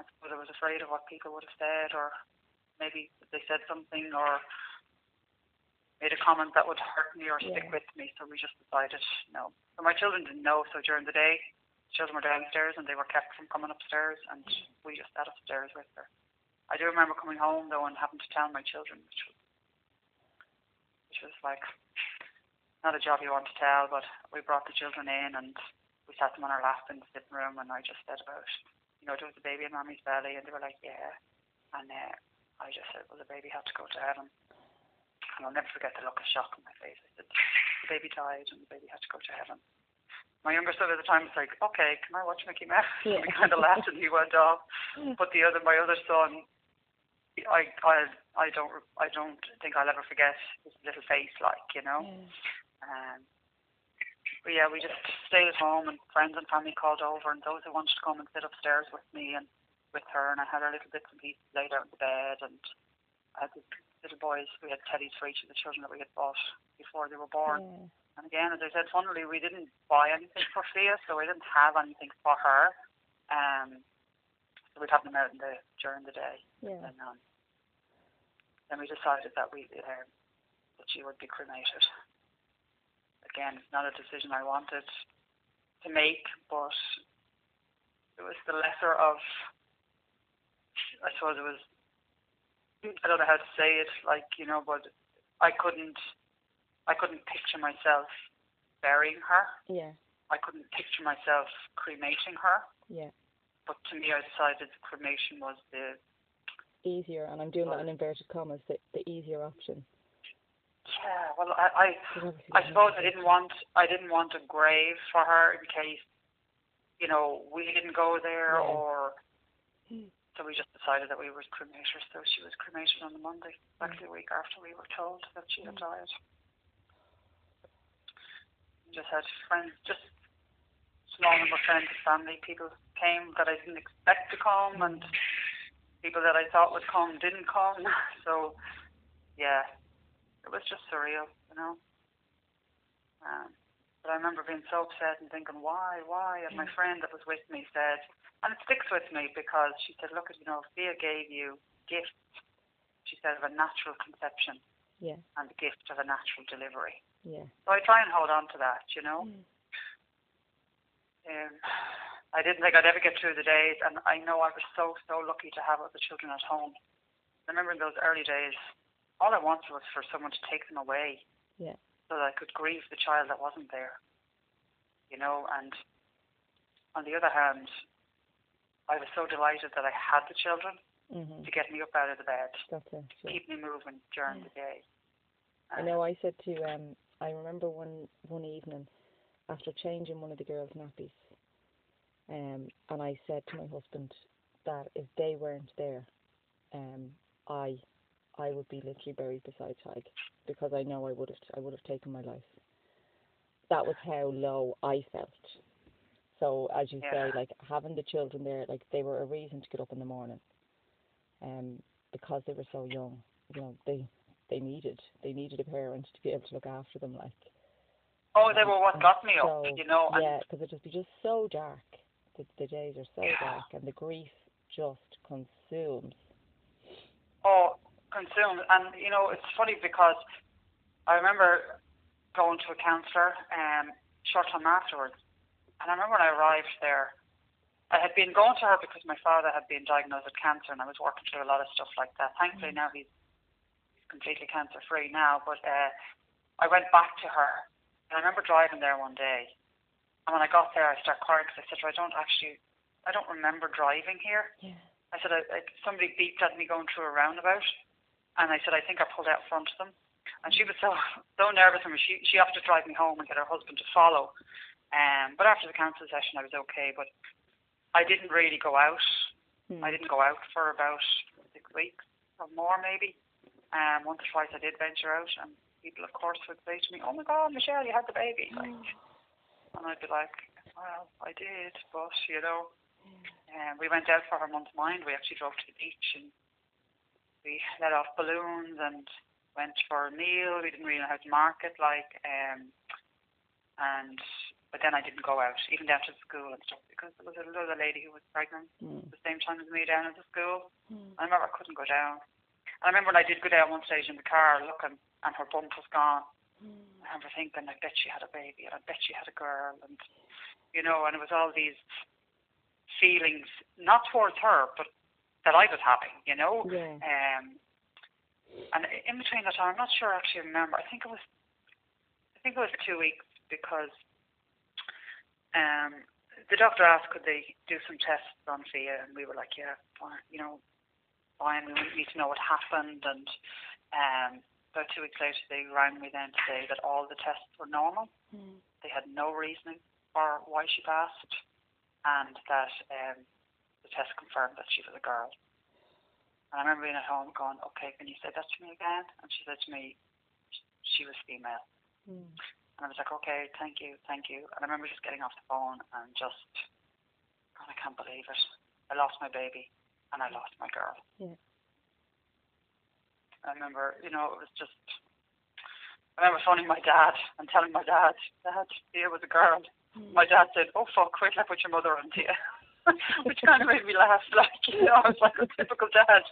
S2: I suppose I was afraid of what people would have said, or maybe they said something or made a comment that would hurt me or stick
S3: Yeah.
S2: with me. So we just decided no. So my children didn't know. So during the day, children were downstairs and they were kept from coming upstairs, and we just sat upstairs with her. I do remember coming home though and having to tell my children, which was, which was like not a job you want to tell, but we brought the children in and we sat them on our lap in the sitting room, and I just said about, you know, there was a baby in mommy's belly, and they were like, yeah, and uh, I just said, well, the baby had to go to heaven. And I'll never forget the look of shock on my face. I said, the baby died and the baby had to go to heaven. My younger son at the time was like, okay, can I watch Mickey Mouse?
S3: Yeah. <laughs>
S2: And we kind of laughed and he went off. But the other, my other son, I, I, I don't, I don't think I'll ever forget his little face, like you know.
S3: Yeah.
S2: Um, but yeah, we just stayed at home, and friends and family called over, and those who wanted to come and sit upstairs with me and with her, and I had our little bits and pieces laid out in the bed, and I had the little boys. We had teddies for each of the children that we had bought before they were born.
S3: Yeah.
S2: And again, as I said, funnily, we didn't buy anything for Fia, so we didn't have anything for her. Um, so we'd have them out in the during the day,
S3: Yeah.
S2: and um, then we decided that we uh, that she would be cremated. Again, it's not a decision I wanted to make, but it was the lesser of. I suppose it was. I don't know how to say it, like you know, but I couldn't. I couldn't picture myself burying her.
S3: Yeah.
S2: I couldn't picture myself cremating her.
S3: Yeah.
S2: But to me, I decided cremation was the
S3: easier, and I'm doing that in inverted commas, the, the easier option.
S2: Yeah, well, I, I, I suppose I didn't want, I didn't want a grave for her in case, you know, we didn't go there,
S3: Yeah.
S2: or hmm. So we just decided that we would cremate her. So she was cremated on the Monday, actually a week after we were told that she had died. We just had friends, just small number of friends and family. People came that I didn't expect to come, and people that I thought would come didn't come. <laughs> So, yeah, it was just surreal, you know. Um, but I remember being so upset and thinking, why, why? And my friend that was with me said, and it sticks with me because she said, look, you know, Fia gave you gifts. She said of a natural conception
S3: Yeah.
S2: and the gift of a natural delivery.
S3: Yeah.
S2: So I try and hold on to that, you know.
S3: Mm.
S2: Um, I didn't think I'd ever get through the days, and I know I was so, so lucky to have other children at home. I remember in those early days, all I wanted was for someone to take them away
S3: Yeah.
S2: so that I could grieve the child that wasn't there. You know, and on the other hand, I was so delighted that I had the children
S3: Mhm.
S2: to get me up out of the bed,
S3: That's it. yeah.
S2: keep me moving during the day.
S3: I know I said to um I remember one one evening after changing one of the girls' nappies, um, and I said to my husband that if they weren't there, um, I I would be literally buried beside Tig because I know I would have I would have taken my life. That was how low I felt. So as you
S2: Yeah.
S3: say, like having the children there, like they were a reason to get up in the morning. Um, because they were so young, you know, they they needed they needed a parent to be able to look after them like
S2: Oh, they were what got me
S3: so,
S2: up, you know, and
S3: yeah because it would be just so dark the, the days are so
S2: Yeah.
S3: dark and the grief just consumes
S2: oh, consumed. And you know, it's funny because I remember going to a counsellor um, short time afterwards, and I remember when I arrived there, I had been going to her because my father had been diagnosed with cancer, and I was working through a lot of stuff like that. Thankfully, now he's he's completely cancer free now. But uh, I went back to her, and I remember driving there one day, and when I got there, I started crying because I said, I don't actually, I don't remember driving here.
S3: yeah
S2: I said, I, I, somebody beeped at me going through a roundabout. And I said, I think I pulled out front of them. And she was so so nervous me. She, she offered to drive me home and get her husband to follow. Um, but after the council session, I was okay. But I didn't really go out.
S3: Hmm.
S2: I didn't go out for about six weeks or more, maybe. Um, once or twice I did venture out. And people, of course, would say to me, Oh my God, Michelle, you had the baby. Like, and I'd be like, Well, I did. But, you know, um, we went out for her month mind. We actually drove to the beach and we let off balloons and went for a meal. We didn't really know how to market, like, um, and but then I didn't go out, even down to school and stuff, because there was another lady who was pregnant at the same time as me down at the school.
S3: Hmm.
S2: I remember I couldn't go down. I remember when I did go down one stage in the car looking, and her bump was gone. I remember thinking, I bet she had a baby, and I bet she had a girl, and you know, and it was all these feelings, not towards her, but that I was having, you know.
S3: yeah
S2: Um, and in between that time, I'm not sure I actually remember. I think it was, I think it was two weeks because um, the doctor asked could they do some tests on Fia, and we were like, yeah, fine, you know, fine. We need to know what happened, and um, about two weeks later, they rang me then to say that all the tests were normal.
S3: Hmm.
S2: They had no reasoning for why she passed, and that um, the test confirmed that she was a girl. And I remember being at home going, okay, can you say that to me again? And she said to me, she was female.
S3: Hmm.
S2: And I was like, okay, thank you, thank you. And I remember just getting off the phone and just, God, I can't believe it. I lost my baby and I lost my girl.
S3: Yeah.
S2: I remember, you know, it was just, I remember phoning my dad and telling my dad, Dad, Fia was a girl.
S3: Hmm.
S2: My dad said, oh, fuck, wait till I put your mother on to you. <laughs> which kind of made me laugh. <laughs> Like, you know, I was like a typical dad.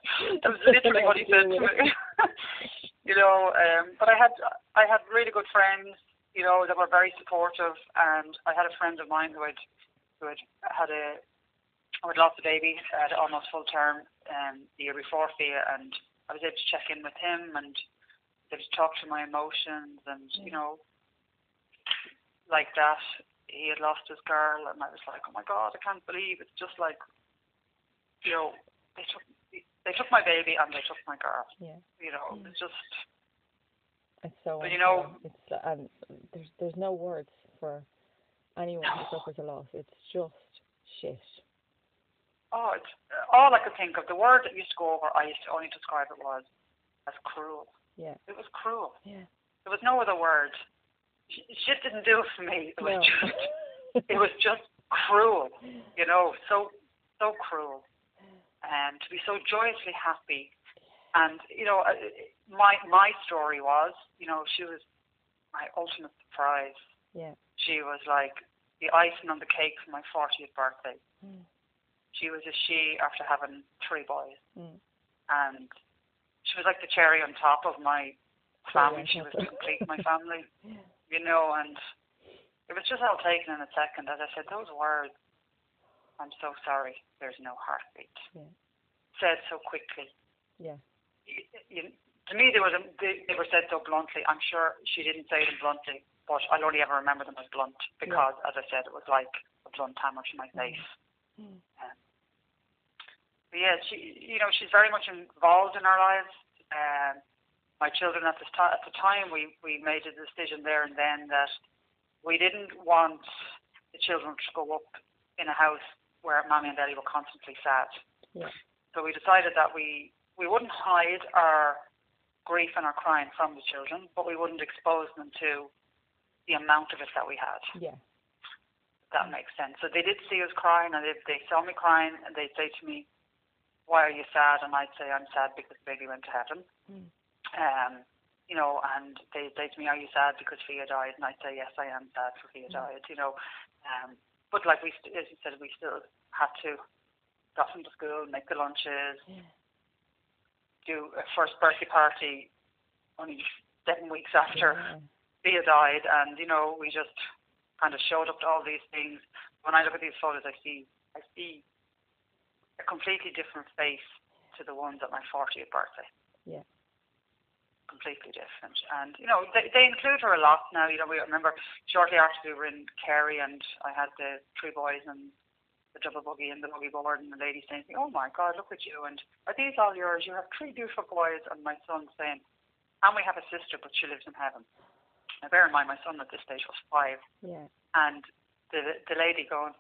S2: That was literally what he said to me. <laughs> you know, um, but I had I had really good friends, you know, that were very supportive, and I had a friend of mine who had who had had a who had lost a baby at almost full term um, the year before Fia, and I was able to check in with him and able to talk to my emotions, and you know, like that he had lost his girl, and I was like, oh my god, I can't believe it's just like, you know, they took they took my baby and they took my girl.
S3: Yeah.
S2: You know,
S3: Yeah.
S2: it's just
S3: It's so.
S2: But you know-
S3: it's um, there's there's no words for anyone who <sighs> suffers a loss. It's just shit.
S2: oh, it's all I could think of. The word that used to go over, I used to only describe it was as cruel.
S3: Yeah.
S2: It was cruel.
S3: Yeah.
S2: There was no other word. Shit didn't do it for me. It was
S3: No.
S2: just <laughs> it was just cruel. You know, so so cruel. And to be so joyously happy. And you know, uh, my my story was, you know, she was my ultimate surprise.
S3: yeah.
S2: She was like the icing on the cake for my 40th birthday.
S3: Mm.
S2: She was a she after having three boys,
S3: Mm.
S2: and she was like the cherry on top of my family. She was complete my family, <laughs> yeah. you know, and it was just all taken in a second. As I said, those words, I'm so sorry, there's no heartbeat,
S3: Yeah.
S2: said so quickly.
S3: Yeah.
S2: You, you, to me, they were, they, they were said so bluntly. I'm sure she didn't say them bluntly, but I'll only ever remember them as blunt because, as I said, it was like a blunt hammer to my face.
S3: Mm.
S2: But yeah, she, you know, she's very much involved in our lives. Um, my children at this time, at the time, we we made a decision there and then that we didn't want the children to grow up in a house where mommy and daddy were constantly sad.
S3: Yeah.
S2: So we decided that we we wouldn't hide our grief and our crying from the children, but we wouldn't expose them to the amount of it that we had
S3: Yeah.
S2: that makes sense. So they did see us crying, and if they saw me crying, and they'd say to me, "Why are you sad?" And I'd say, "I'm sad because baby went to heaven."
S3: Mm.
S2: Um, you know, and they'd say to me, "Are you sad because Fia died?" And I'd say, "Yes, I am sad for Fia
S3: Mm.
S2: died." You know, um, but like we, st- as you said, we still had to go off to school, make the lunches,
S3: Yeah.
S2: Do a first birthday party only seven weeks after
S3: Yeah.
S2: Fia died, and you know, we just kind of showed up to all these things. When I look at these photos, I see, I see a completely different face to the ones at my 40th birthday.
S3: Yeah.
S2: Completely different, and you know, they they include her a lot now. You know, we remember shortly after we were in Kerry, and I had the three boys and the double buggy and the buggy board, and the lady saying, to me, "Oh my God, look at you! And are these all yours? You have three beautiful boys." And my son saying, "And we have a sister, but she lives in heaven." Now, bear in mind, my son at this stage was five,
S3: Yeah.
S2: and the the lady going,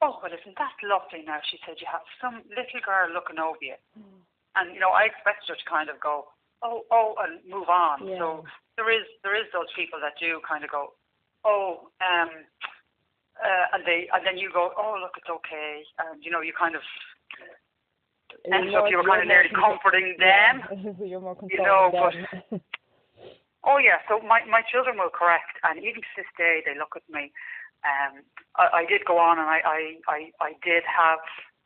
S2: "Oh, well, isn't that lovely?" Now she said, "You have some little girl looking over you,"
S3: Mm.
S2: and you know, I expected her to kind of go, "Oh, oh," and move on.
S3: Yeah.
S2: So there is there is those people that do kind of go, "Oh," um, uh, and they and then you go, "Oh, look, it's okay," and you know, you kind of end up you were kind of nearly comforting them. <laughs>
S3: Yeah. <laughs> you're more
S2: You know,
S3: them. <laughs>
S2: Oh yeah, so my my children will correct, and even to this day they look at me. Um, I, I did go on, and I I I, I did have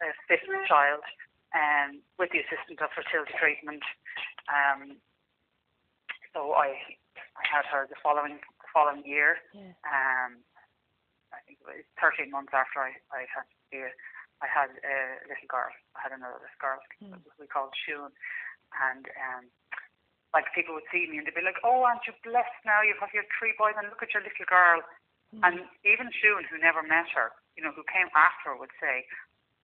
S2: a fifth child, um, with the assistance of fertility treatment. Um, so I I had her the following the following year.
S3: yeah.
S2: Um, I think it was 13 months after I I had the I had a little girl. I had another little girl
S3: Mm.
S2: we called Shun, and um, like people would see me and they'd be like, "Oh, aren't you blessed now? You have your three boys, and look at your little girl."
S3: Mm.
S2: And even Shun, who never met her, you know, who came after, her, would say,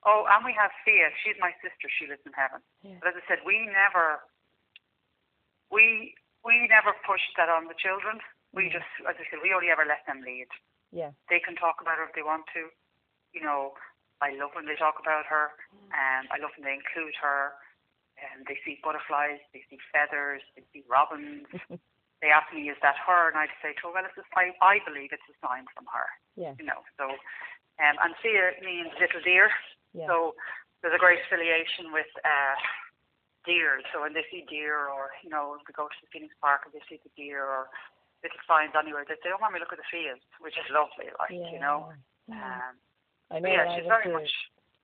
S2: "Oh, and we have Fia. She's my sister. She lives in heaven."
S3: Yeah.
S2: But as I said, we never, we we never pushed that on the children. We
S3: Mm.
S2: just, as I said, we only ever let them lead.
S3: Yeah.
S2: They can talk about her if they want to. You know, I love when they talk about her, and I love when they include her. And they see butterflies, they see feathers, they see robins. <laughs> they ask me, "Is that her?" And I'd say "Well, it's a sign. I believe it's a sign from her."
S3: Yeah.
S2: You know, so um, and Fia means little deer.
S3: Yeah.
S2: So there's a great affiliation with uh, deer. So when they see deer, or you know, if we go to the Phoenix Park and they see the deer or little signs anywhere, they say, "Oh, mommy, look at the fields," which is lovely, like
S3: yeah.
S2: you know.
S3: Yeah.
S2: Um,
S3: I know.
S2: yeah,
S3: I
S2: she's
S3: went
S2: very
S3: to,
S2: much.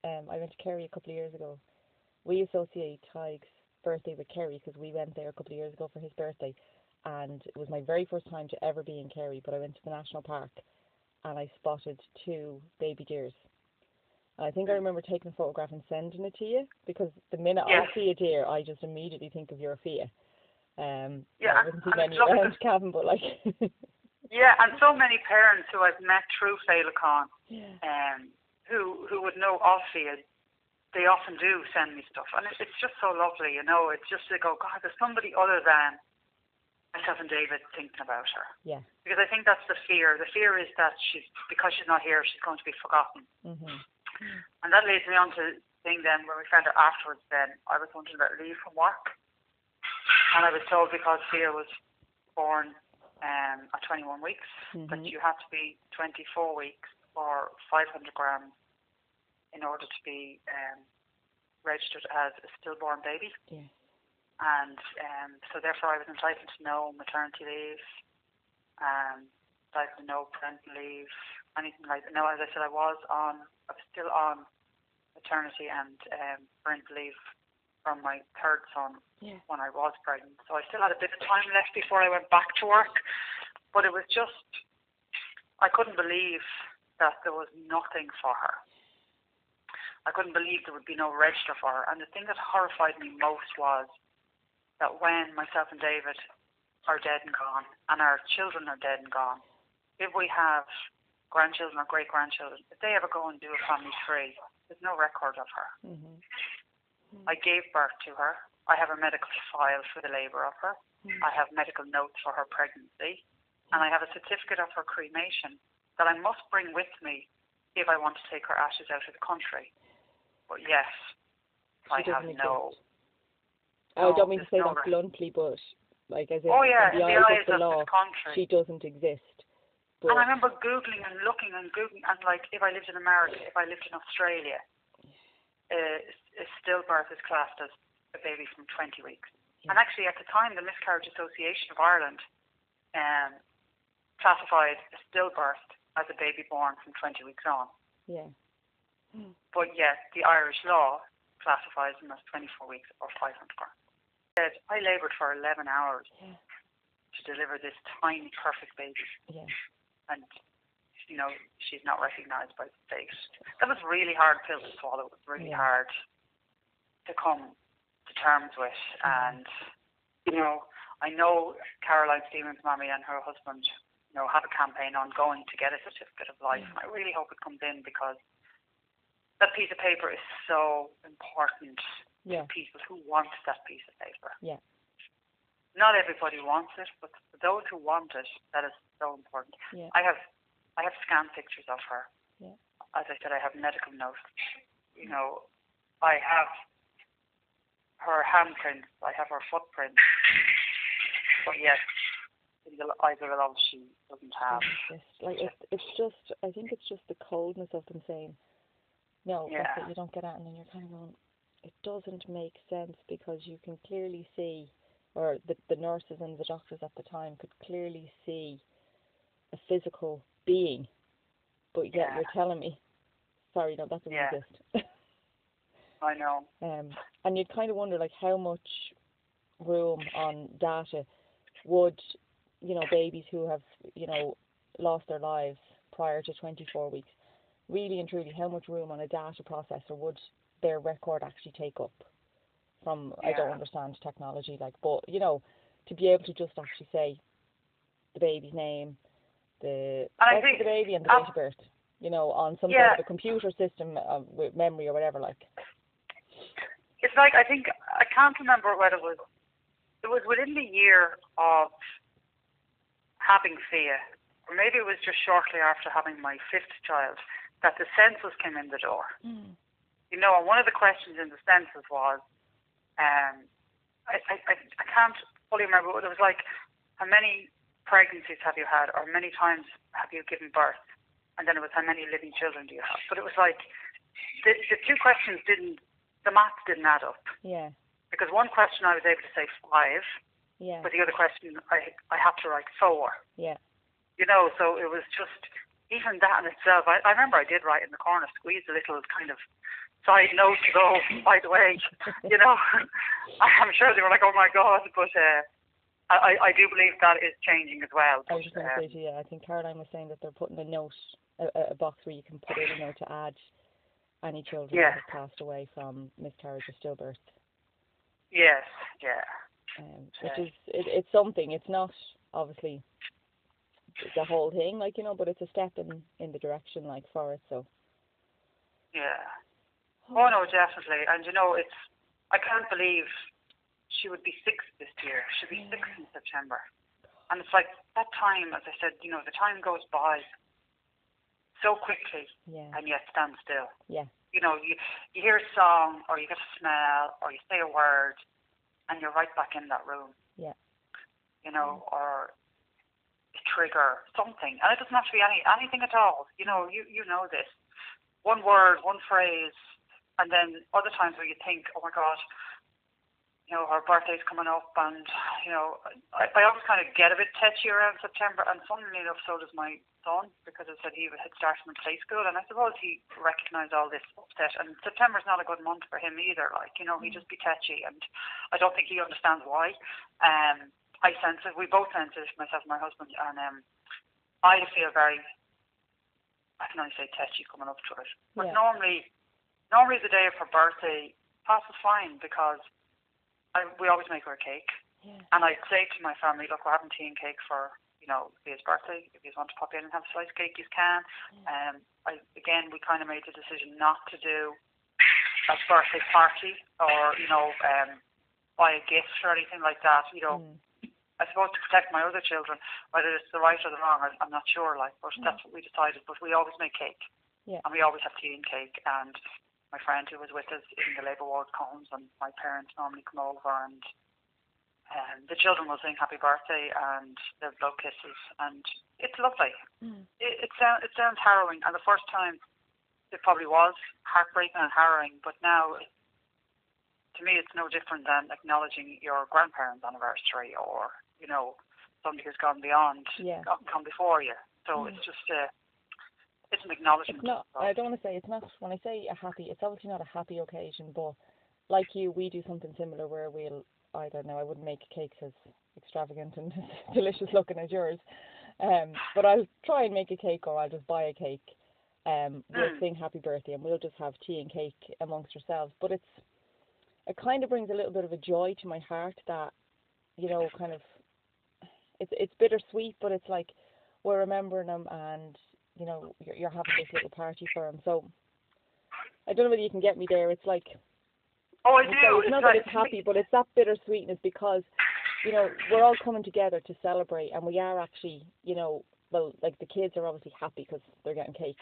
S3: I Um, I went to Kerry a couple of years ago. We associate Tig's birthday with Kerry because we went there a couple of years ago for his birthday, and it was my very first time to ever be in Kerry. But I went to the national park, and I spotted two baby deers. And I think I remember taking a photograph and sending it to you because the minute
S2: Yes.
S3: I see a deer, I just immediately think of your Fia. Um,
S2: Yeah,
S3: I wouldn't see
S2: and
S3: many
S2: it's lovely
S3: around Cavan, but like, <laughs>
S2: Yeah, and so many parents who I've met through Féileacán,
S3: yeah,
S2: um, who who would know of Fia, they often do send me stuff, and it, it's just so lovely, you know. It's just to go, God, there's somebody other than myself and David thinking about her,
S3: yeah,
S2: because I think that's the fear. The fear is that she's because she's not here, she's going to be forgotten,
S3: mhm,
S2: and that leads me on to the thing then when we found her afterwards. Then I was wondering about leave from work, and I was told because Fia was born um, at 21 weeks that
S3: mhm,
S2: you have to be 24 weeks or 500 grams in order to be um, registered as a stillborn baby.
S3: yeah,
S2: And um, so therefore I was entitled to no maternity leave, um, entitled to no parental leave, anything like that. No, as I said, I was on, I was still on maternity and um, parental leave from my third son
S3: yeah,
S2: when I was pregnant. So I still had a bit of time left before I went back to work. But it was just, I couldn't believe that there was nothing for her. I couldn't believe there would be no register for her. And the thing that horrified me most was that when myself and David are dead and gone, and our children are dead and gone, if we have grandchildren or great grandchildren, if they ever go and do a family tree, there's no record of her. Mm-hmm.
S3: Mhm,
S2: I gave birth to her. I have a medical file for the labour of her.
S3: Mm.
S2: I have medical notes for her pregnancy. And I have a certificate of her cremation that I must bring with me if I want to take her ashes out of the country. But yes, I have
S3: doesn't
S2: no.
S3: I don't mean to say
S2: no
S3: that bluntly, but like as in,
S2: Oh yeah,
S3: in the
S2: the
S3: eyes
S2: eyes
S3: of the law,
S2: country.
S3: she doesn't exist. But
S2: and I remember googling and looking and googling and like if I lived in America, if I lived in Australia, uh, a stillbirth is classed as a baby from 20 weeks.
S3: Yeah.
S2: And actually, at the time, the Miscarriage Association of Ireland um, classified a stillbirth as a baby born from 20 weeks on.
S3: yeah,
S2: But yet, the Irish law classifies them as 24 weeks or 500 grams. Said, I laboured for 11 hours
S3: yeah,
S2: to deliver this tiny, perfect baby.
S3: yeah,
S2: and you know she's not recognised by the state. That was really hard pill to swallow. It was really
S3: Yeah.
S2: hard to come to terms with, mm-hmm. and you know I know Caroline Stevens' mommy and her husband, you know, have a campaign ongoing to get a certificate of life, and I really hope it comes in because that piece of paper is so important
S3: yeah,
S2: to people who want that piece of paper.
S3: Yeah.
S2: Not everybody wants it, but for those who want it, that is so important.
S3: yeah,
S2: I have I have scanned pictures of her.
S3: Yeah.
S2: As I said, I have medical notes. You know, I have her handprints. I have her footprints. But yes, eyes of law, she doesn't have.
S3: It's just, like it's it's just I think it's just the coldness of them saying no, that's
S2: Yeah.
S3: it, you don't get at, and then you're kind of going. It doesn't make sense because you can clearly see, or the the nurses and the doctors at the time could clearly see a physical being, but yet
S2: Yeah.
S3: you're telling me, sorry, no, that doesn't
S2: Yeah.
S3: exist. <laughs>
S2: I know.
S3: Um, and you'd kind of wonder like how much room on data would you know babies who have you know lost their lives prior to 24 weeks really and truly how much room on a data processor would their record actually take up from I don't understand technology like but you know to be able to just actually say the baby's name the
S2: And I
S3: of
S2: think-
S3: the baby and the date of birth you know on some
S2: Yeah.
S3: sort of a computer system uh, with memory or whatever like
S2: It's like I think I can't remember whether it was it was within the year of having Fia, or maybe it was just shortly after having my fifth child that the census came in the door. You know, and one of the questions in the census was, um, I, I, I I can't fully remember, but it was like, how many pregnancies have you had, or many times have you given birth? And then it was, how many living children do you have? But it was like, the, the two questions didn't, the maths didn't add up.
S3: yeah
S2: Because one question I was able to say five,
S3: yeah
S2: but the other question I, I had to write four.
S3: yeah
S2: You know, so it was just, even that in itself, I, I remember I did write in the corner, squeeze a little kind of side note to go, <laughs> by the way, <laughs> you know, <laughs> I'm sure they were like, oh my God, but uh, I, I do believe that is changing as well.
S3: I was just going to
S2: um,
S3: say to you, I think Caroline was saying that they're putting a note, a, a box where you can put in a note to add any children
S2: Yeah.
S3: that have passed away from miscarriage or stillbirth,
S2: Yes, yeah.
S3: um, which
S2: Yeah.
S3: is it, it's something. It's not obviously the whole thing, like you know, but it's a step in in the direction, like for it. So.
S2: Yeah. Oh no, definitely. And you know, it's I can't believe she would be six this year. She'll be six in September. And it's like that time, as I said, you know, the time goes by so quickly
S3: Yeah.
S2: and yet stands still.
S3: Yeah.
S2: You know, you you hear a song or you get a smell or you say a word and you're right back in that room.
S3: Yeah.
S2: You know, or a trigger, something. And it doesn't have to be any anything at all. You know, you you know this. One word, one phrase, and then other times where you think, oh my God, you know, her birthday's coming up, and you know, I, I always kind of get a bit touchy around September, and funnily enough, so does my son, because I said he had started in play school, and I suppose he recognised all this upset. And September's not a good month for him either. Like, you know, he just be touchy, and I don't think he understands why. Um, I sense it. We both sense it, myself and my husband, and um, I feel very. I can only say touchy coming up to it, but
S3: Yeah.
S2: normally, normally the day of her birthday passes fine because I, we always make her a cake.
S3: Yeah.
S2: And I'd say to my family, look, we're having tea and cake for, you know, his birthday. If you want to pop in and have a slice of cake, you can. Um, I, again, we kind of made the decision not to do a birthday party or, you know, um, buy a gift or anything like that. You know,
S3: Mm.
S2: I suppose to protect my other children, whether it's the right or the wrong, I, I'm not sure, like, but that's what we decided. But we always make cake.
S3: Yeah.
S2: And we always have tea and cake. And my friend who was with us in the labour ward comes, and my parents normally come over, and um, the children will sing happy birthday and their blow kisses, and it's lovely.
S3: Mm.
S2: It, it sounds it sounds harrowing, and the first time it probably was heartbreaking and harrowing, but now to me it's no different than acknowledging your grandparents' anniversary or you know somebody who's gone beyond,
S3: Yeah.
S2: gone, gone before you. So
S3: Mm.
S2: it's just uh, it's an acknowledgement.
S3: It's not. I don't want to say it's not. When I say a happy, it's obviously not a happy occasion. But like you, we do something similar where we'll. I don't know. I wouldn't make cakes as extravagant and <laughs> delicious looking as yours, um, but I'll try and make a cake or I'll just buy a cake. Um, we'll
S2: Mm.
S3: sing happy birthday and we'll just have tea and cake amongst ourselves. But it's it kind of brings a little bit of a joy to my heart that you know kind of it's it's bittersweet, but it's like we're remembering them and you know you're, you're having this little party for him. So I don't know whether you can get me there. It's like
S2: Oh, I
S3: it's,
S2: do.
S3: like- it's not
S2: like,
S3: that it's happy, but it's that bittersweetness because you know we're all coming together to celebrate, and we are actually you know well like the kids are obviously happy because they're getting cake,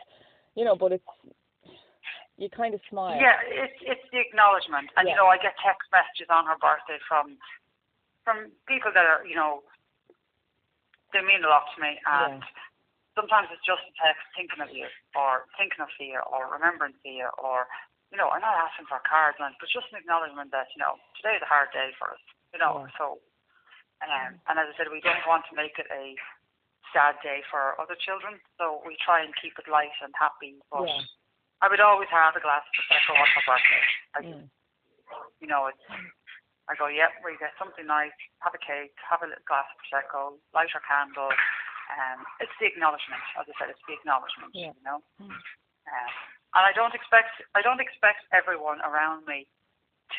S3: you know, but it's you kind of smile.
S2: Yeah, it's it's the acknowledgement, and you know, I get text messages on her birthday from from people that are, you know, they mean a lot to me, and sometimes it's just a text thinking of you, or thinking of you, or remembering you, or you know, I'm not asking for cards, and but just an acknowledgement that you know today's a hard day for us, you know.
S3: Yeah.
S2: So, um, and as I said, we don't want to make it a sad day for other children, so we try and keep it light and happy, but.
S3: Yeah.
S2: I would always have a glass of prosecco on her birthday. I
S3: Mm.
S2: you know, it's. I go, yep, we get something nice, have a cake, have a little glass of prosecco, light her candle. Um, it's the acknowledgement, as I said, it's the acknowledgement,
S3: Yeah.
S2: you know.
S3: Mm.
S2: Um, and I don't expect, I don't expect everyone around me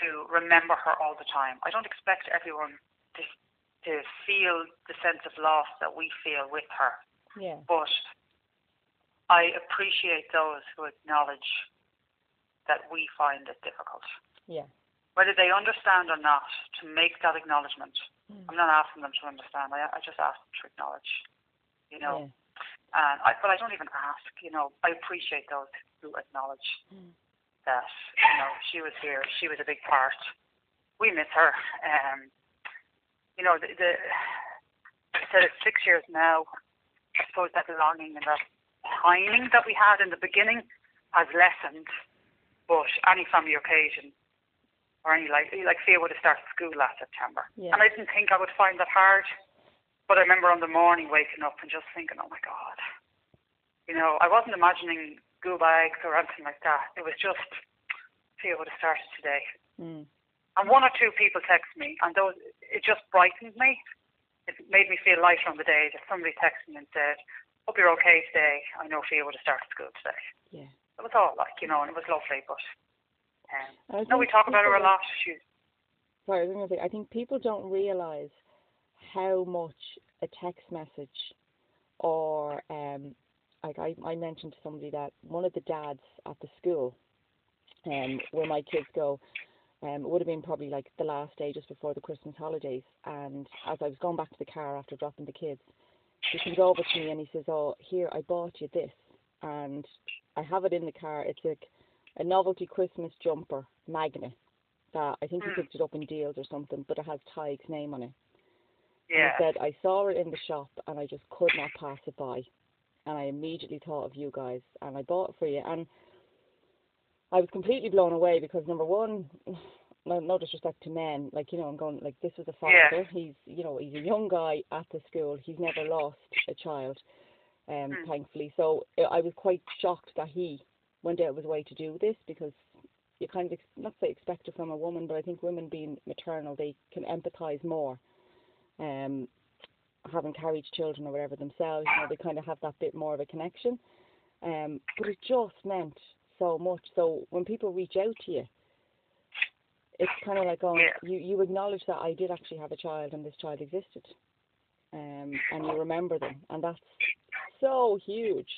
S2: to remember her all the time. I don't expect everyone to to feel the sense of loss that we feel with her
S3: Yeah.
S2: but I appreciate those who acknowledge that we find it difficult.
S3: Yeah.
S2: Whether they understand or not, to make that acknowledgement.
S3: Mm.
S2: I'm not asking them to understand, I, I just ask them to acknowledge. You know,
S3: Yeah.
S2: and I, but I don't even ask, you know, I appreciate those who acknowledge
S3: Mm.
S2: that, you know, she was here, she was a big part. We miss her. Um, you know, the, the I said it's six years now. I suppose that longing and that pining that we had in the beginning has lessened. But any family occasion or any like like Fia would have started school last September.
S3: Yeah.
S2: And I didn't think I would find that hard. But I remember on the morning waking up and just thinking, Oh my God. You know, I wasn't imagining school bags or anything like that. It was just Fia would have started today.
S3: Mm.
S2: And one or two people text me, and those it just brightened me. It made me feel lighter on the day that somebody texted me and said, "Hope you're okay today. I know Fia would have started school today."
S3: Yeah.
S2: It was all like you know, and it was lovely. But um, no, we talk about her a lot. She's
S3: Sorry, I was going to say, I think people don't realise how much a text message or, um, like I, I mentioned to somebody that one of the dads at the school, um, where my kids go, um, it would have been probably like the last day just before the Christmas holidays. And as I was going back to the car after dropping the kids, he comes over to me and he says, "Oh, here I bought you this, and I have it in the car. It's like a novelty Christmas jumper magnet that I think he
S2: Mm.
S3: picked it up in deals or something, but it has Tyke's name on it.
S2: Yeah.
S3: He said, I saw it in the shop and I just could not pass it by. And I immediately thought of you guys and I bought it for you. And I was completely blown away because number one, <sighs> no, no disrespect to men, like, you know, I'm going, like, this was a
S2: Yeah.
S3: father. He's, you know, he's a young guy at the school. He's never lost a child, um,
S2: Mm.
S3: thankfully. So uh, I was quite shocked that he went out of his way to do this because you kind of ex- not say expect it from a woman, but I think women being maternal, they can empathise more. Um, having carried children or whatever themselves, you know, they kind of have that bit more of a connection. Um, but it just meant so much. So when people reach out to you, it's kind of like oh,
S2: Yeah.
S3: you you acknowledge that I did actually have a child and this child existed, um, and you remember them, and that's so huge.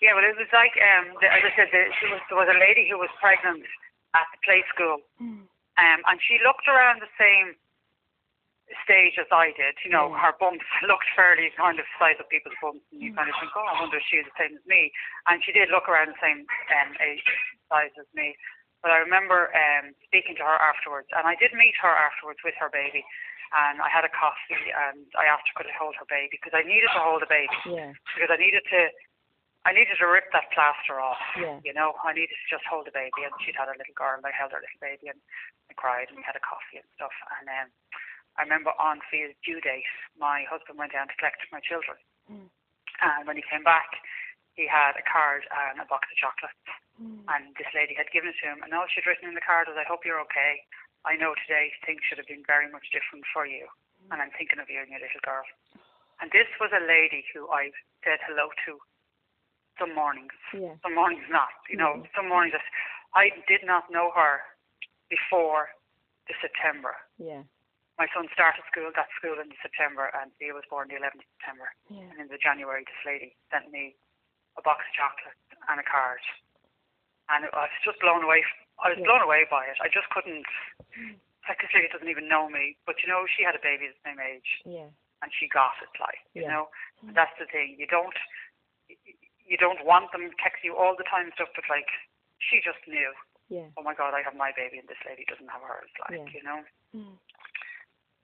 S2: Yeah, well, it was like, um, the, as I said, the, was, there was a lady who was pregnant at the play school, um, and she looked around the same stage as I did. You know,
S3: Yeah.
S2: her bumps <laughs> looked fairly kind of size of people's bumps, and you kind of think, oh, I wonder if she's the same as me. And she did look around the same um, age size as me. But I remember um, speaking to her afterwards, and I did meet her afterwards with her baby. And I had a coffee, and I asked her could I hold her baby because I needed to hold a baby
S3: Yeah,
S2: because I needed to I needed to rip that plaster off.
S3: Yeah.
S2: You know, I needed to just hold the baby and she'd had a little girl and I held her little baby and I cried and we had a coffee and stuff and um I remember on Fia's due date my husband went down to collect my children.
S3: Mm.
S2: And when he came back he had a card and a box of chocolates
S3: Mm.
S2: and this lady had given it to him and all she'd written in the card was I hope you're okay. I know today things should have been very much different for you and I'm thinking of you and your little girl. And this was a lady who I said hello to some mornings.
S3: yeah,
S2: Some mornings not. You know,
S3: Mhm.
S2: some mornings I did not know her before the September.
S3: yeah,
S2: My son started school, that school in September, and he was born the 11th of September.
S3: yeah,
S2: And in the January, this lady sent me a box of chocolates and a card. And I was just blown away. I was
S3: Yeah.
S2: blown away by it. I just couldn't. Like this lady doesn't even know me, but you know, she had a baby the same age,
S3: yeah,
S2: and she got it. Like you
S3: Yeah.
S2: know, and that's the thing. You don't. You don't want them texting you all the time and stuff, but like she just knew.
S3: yeah,
S2: Oh my God, I have my baby, and this lady doesn't have hers. Like
S3: Yeah.
S2: you know.
S3: Mm.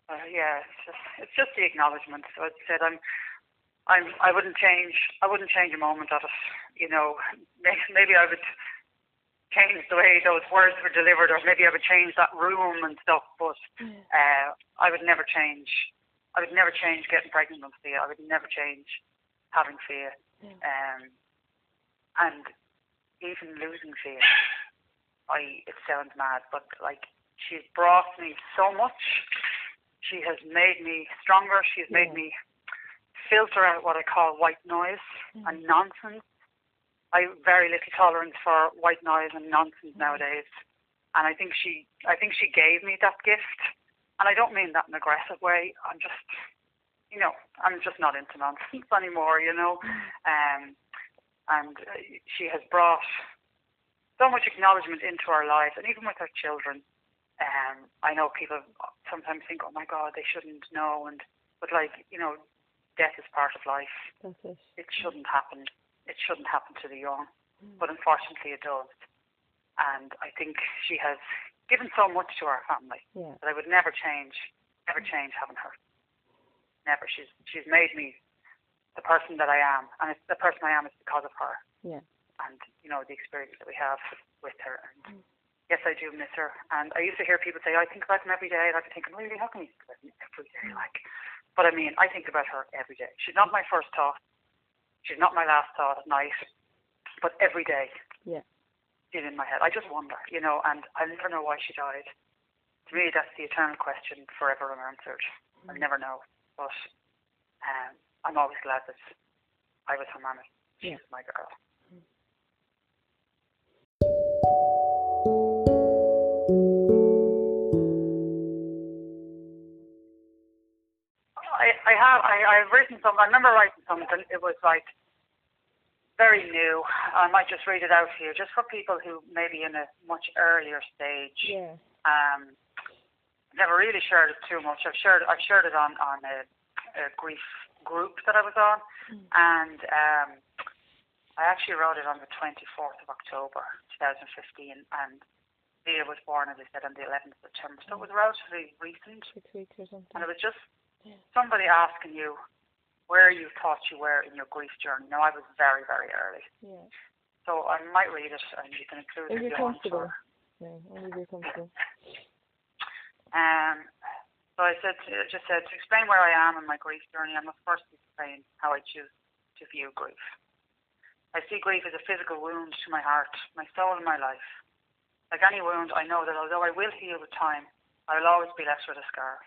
S2: Uh, yeah, it's just it's just the acknowledgement. So as I said, I'm I'm I wouldn't change I wouldn't change a moment of it. You know, <laughs> maybe, maybe I would change the way those words were delivered, or maybe I would change that room and stuff. But uh, I would never change. I would never change getting pregnant with Fia. I would never change having Fia.
S3: Yeah.
S2: Um, and even losing Fia, I it sounds mad, but like she's brought me so much. She has made me stronger. She's made
S3: Yeah.
S2: me filter out what I call white noise and nonsense. I have very little tolerance for white noise and nonsense nowadays, and I think she, I think she gave me that gift, and I don't mean that in an aggressive way. I'm just, you know, I'm just not into nonsense anymore. You know, um, and uh, she has brought so much acknowledgement into our lives, and even with our children. Um, I know people sometimes think, "Oh my God, they shouldn't know," and but like you know, death is part of life.
S3: that's it.
S2: It shouldn't happen. It shouldn't happen to the young, but unfortunately it does. And I think she has given so much to our family
S3: Yeah,
S2: that I would never change, never change having her. Never. She's she's made me the person that I am, and it's the person I am is because of her
S3: yeah,
S2: and you know the experience that we have with her. And mm. yes, I do miss her. And I used to hear people say, oh, "I think about them every day," and I'd be thinking, "Really? How can you think about them every day?" Like, but I mean, I think about her every day. She's not my first thought. She's not my last thought at night. But every day,
S3: yeah,
S2: is in my head. I just wonder, you know, and I never know why she died. To me, that's the eternal question, forever unanswered. I mm. never know, but um, I'm always glad that I was her mammy. She's
S3: Yeah.
S2: my girl. I, I have I, I've written some I remember writing something it was like very new I might just read it out here just for people who may be in a much earlier stage
S3: Yeah.
S2: um never really shared it too much I've shared I've shared it on on a, a grief group that I was on and um I actually wrote it on the 24th of October 2015 and Fia was born as I said on the 11th of September so it was relatively recent
S3: Six weeks or something.
S2: and it was just
S3: Yeah.
S2: somebody asking you where you thought you were in your grief journey. Now, I was very, very early.
S3: Yeah.
S2: So I might read it and you can include
S3: If
S2: it if
S3: you're comfortable.
S2: Or,
S3: Yeah. Only if you're comfortable. <laughs>
S2: um, so I said, to, just said, to explain where I am in my grief journey, I must first explain how I choose to view grief. I see grief as a physical wound to my heart, my soul, and my life. Like any wound, I know that although I will heal with time, I will always be left with a scar.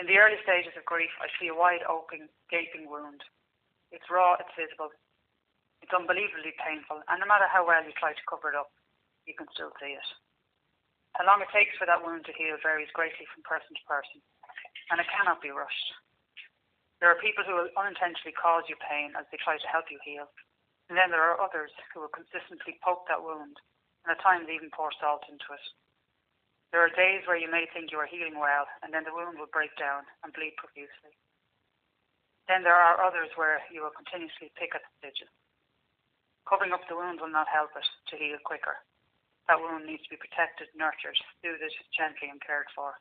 S2: In the early stages of grief, I see a wide open, gaping wound. It's raw, it's visible, it's unbelievably painful, and no matter how well you try to cover it up, you can still see it. How long it takes for that wound to heal varies greatly from person to person, and it cannot be rushed. There are people who will unintentionally cause you pain as they try to help you heal, and then there are others who will consistently poke that wound, and at times even pour salt into it. There are days where you may think you are healing well, and then the wound will break down and bleed profusely. Then there are others where you will continuously pick at the stitches. Covering up the wound will not help it to heal quicker. That wound needs to be protected, nurtured, soothed gently, and cared for.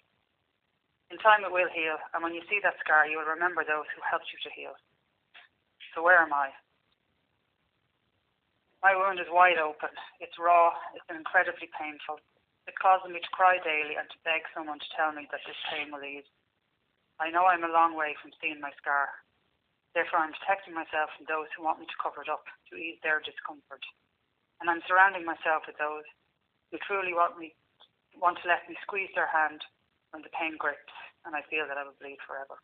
S2: In time it will heal, and when you see that scar, you will remember those who helped you to heal. So where am I? My wound is wide open. It's raw. It's incredibly painful. It causes me to cry daily and to beg someone to tell me that this pain will ease. I know I'm a long way from seeing my scar. Therefore, I'm protecting myself from those who want me to cover it up to ease their discomfort. And I'm surrounding myself with those who truly want me want to let me squeeze their hand when the pain grips and I feel that I will bleed forever.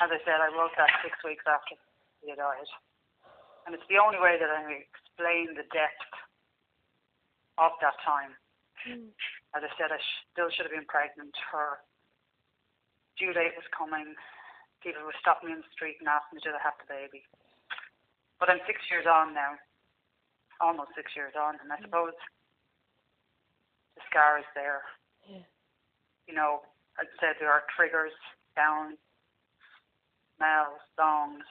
S2: As I said, I wrote that six weeks after he had died. And it's the only way that I can explain the depth of that time. Hmm. As I said, I still should have been pregnant. Her due date was coming. People were stopping me in the street and asking me, did I have the baby? But I'm six years on now. Almost six years on. And I suppose the scar is there.
S3: Yeah.
S2: You know, as I said, there are triggers, sounds, smells, songs.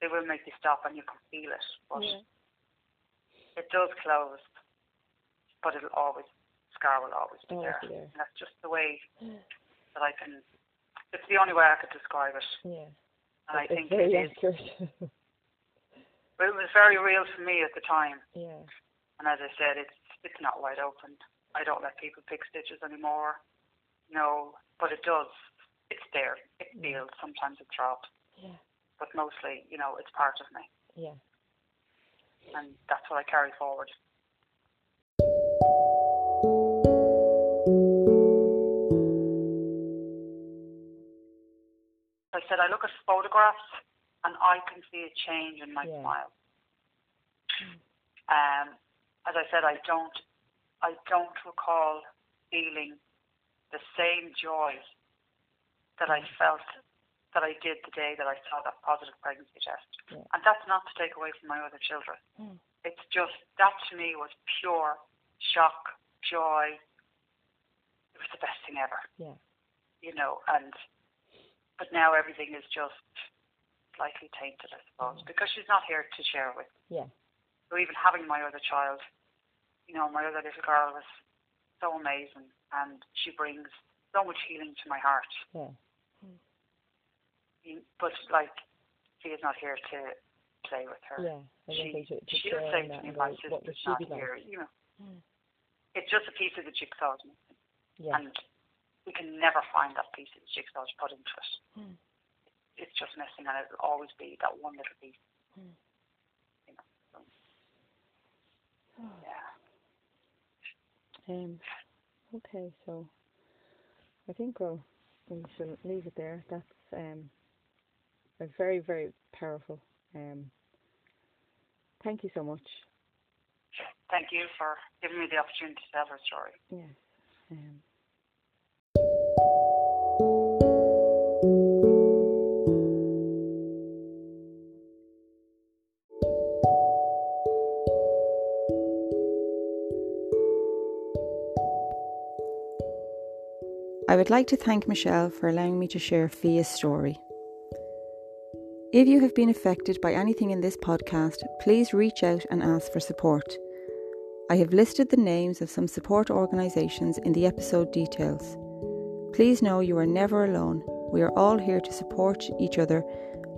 S2: They will make you stop and you can feel it. But
S3: Yeah.
S2: it does close. But it'll always, scar will always be
S3: Always
S2: there.
S3: be there.
S2: And that's just the way that I can, it's the only way I could describe it.
S3: Yeah.
S2: And I think
S3: very
S2: it is,
S3: accurate. <laughs>
S2: but it was very real for me at the time.
S3: yeah.
S2: And as I said, it's it's not wide open. I don't let people pick stitches anymore. No, but it does. It's there. It mm. feels. Sometimes it's dropped,
S3: Yeah.
S2: but mostly, you know, it's part of me,
S3: Yeah.
S2: and that's what I carry forward. I said I look at photographs and I can see a change in my
S3: Yeah.
S2: smile. Um, as I said, I don't, I don't recall feeling the same joy that I felt that I did the day that I saw that positive pregnancy test.
S3: Yeah.
S2: And that's not to take away from my other children.
S3: Mm.
S2: It's just that to me was pure shock, joy. It was the best thing ever,
S3: Yeah.
S2: you know. And but now everything is just slightly tainted, I suppose, because she's not here to share with.
S3: Yeah.
S2: So even having my other child, you know, my other little girl was so amazing, and she brings so much healing to my heart.
S3: Yeah.
S2: But like, she is not here to play with her.
S3: Yeah.
S2: She,
S3: to, to
S2: she'll say to me, my sister's not
S3: like?
S2: here. You know,
S3: Mm.
S2: it's just a piece of the jigsaw,
S3: Yeah.
S2: and we can never find that piece of the jigsaw to put into it.
S3: Mm.
S2: It's just missing, and it'll always be that one little piece.
S3: Mm.
S2: You know, so. Yeah.
S3: Um, okay, so I think we'll we shall leave it there. That's um, a very very powerful. Um, thank you so much.
S2: Thank you for giving me the opportunity to tell her story.
S3: Yes. Um,
S1: would like to thank Michelle for allowing me to share Fia's story. If you have been affected by anything in this podcast, please reach out and ask for support. I have listed the names of some support organisations in the episode details. Please know you are never alone. We are all here to support each other,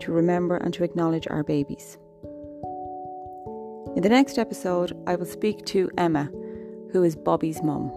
S1: to remember and to acknowledge our babies. In the next episode, I will speak to Emma, who is Bobby's mum.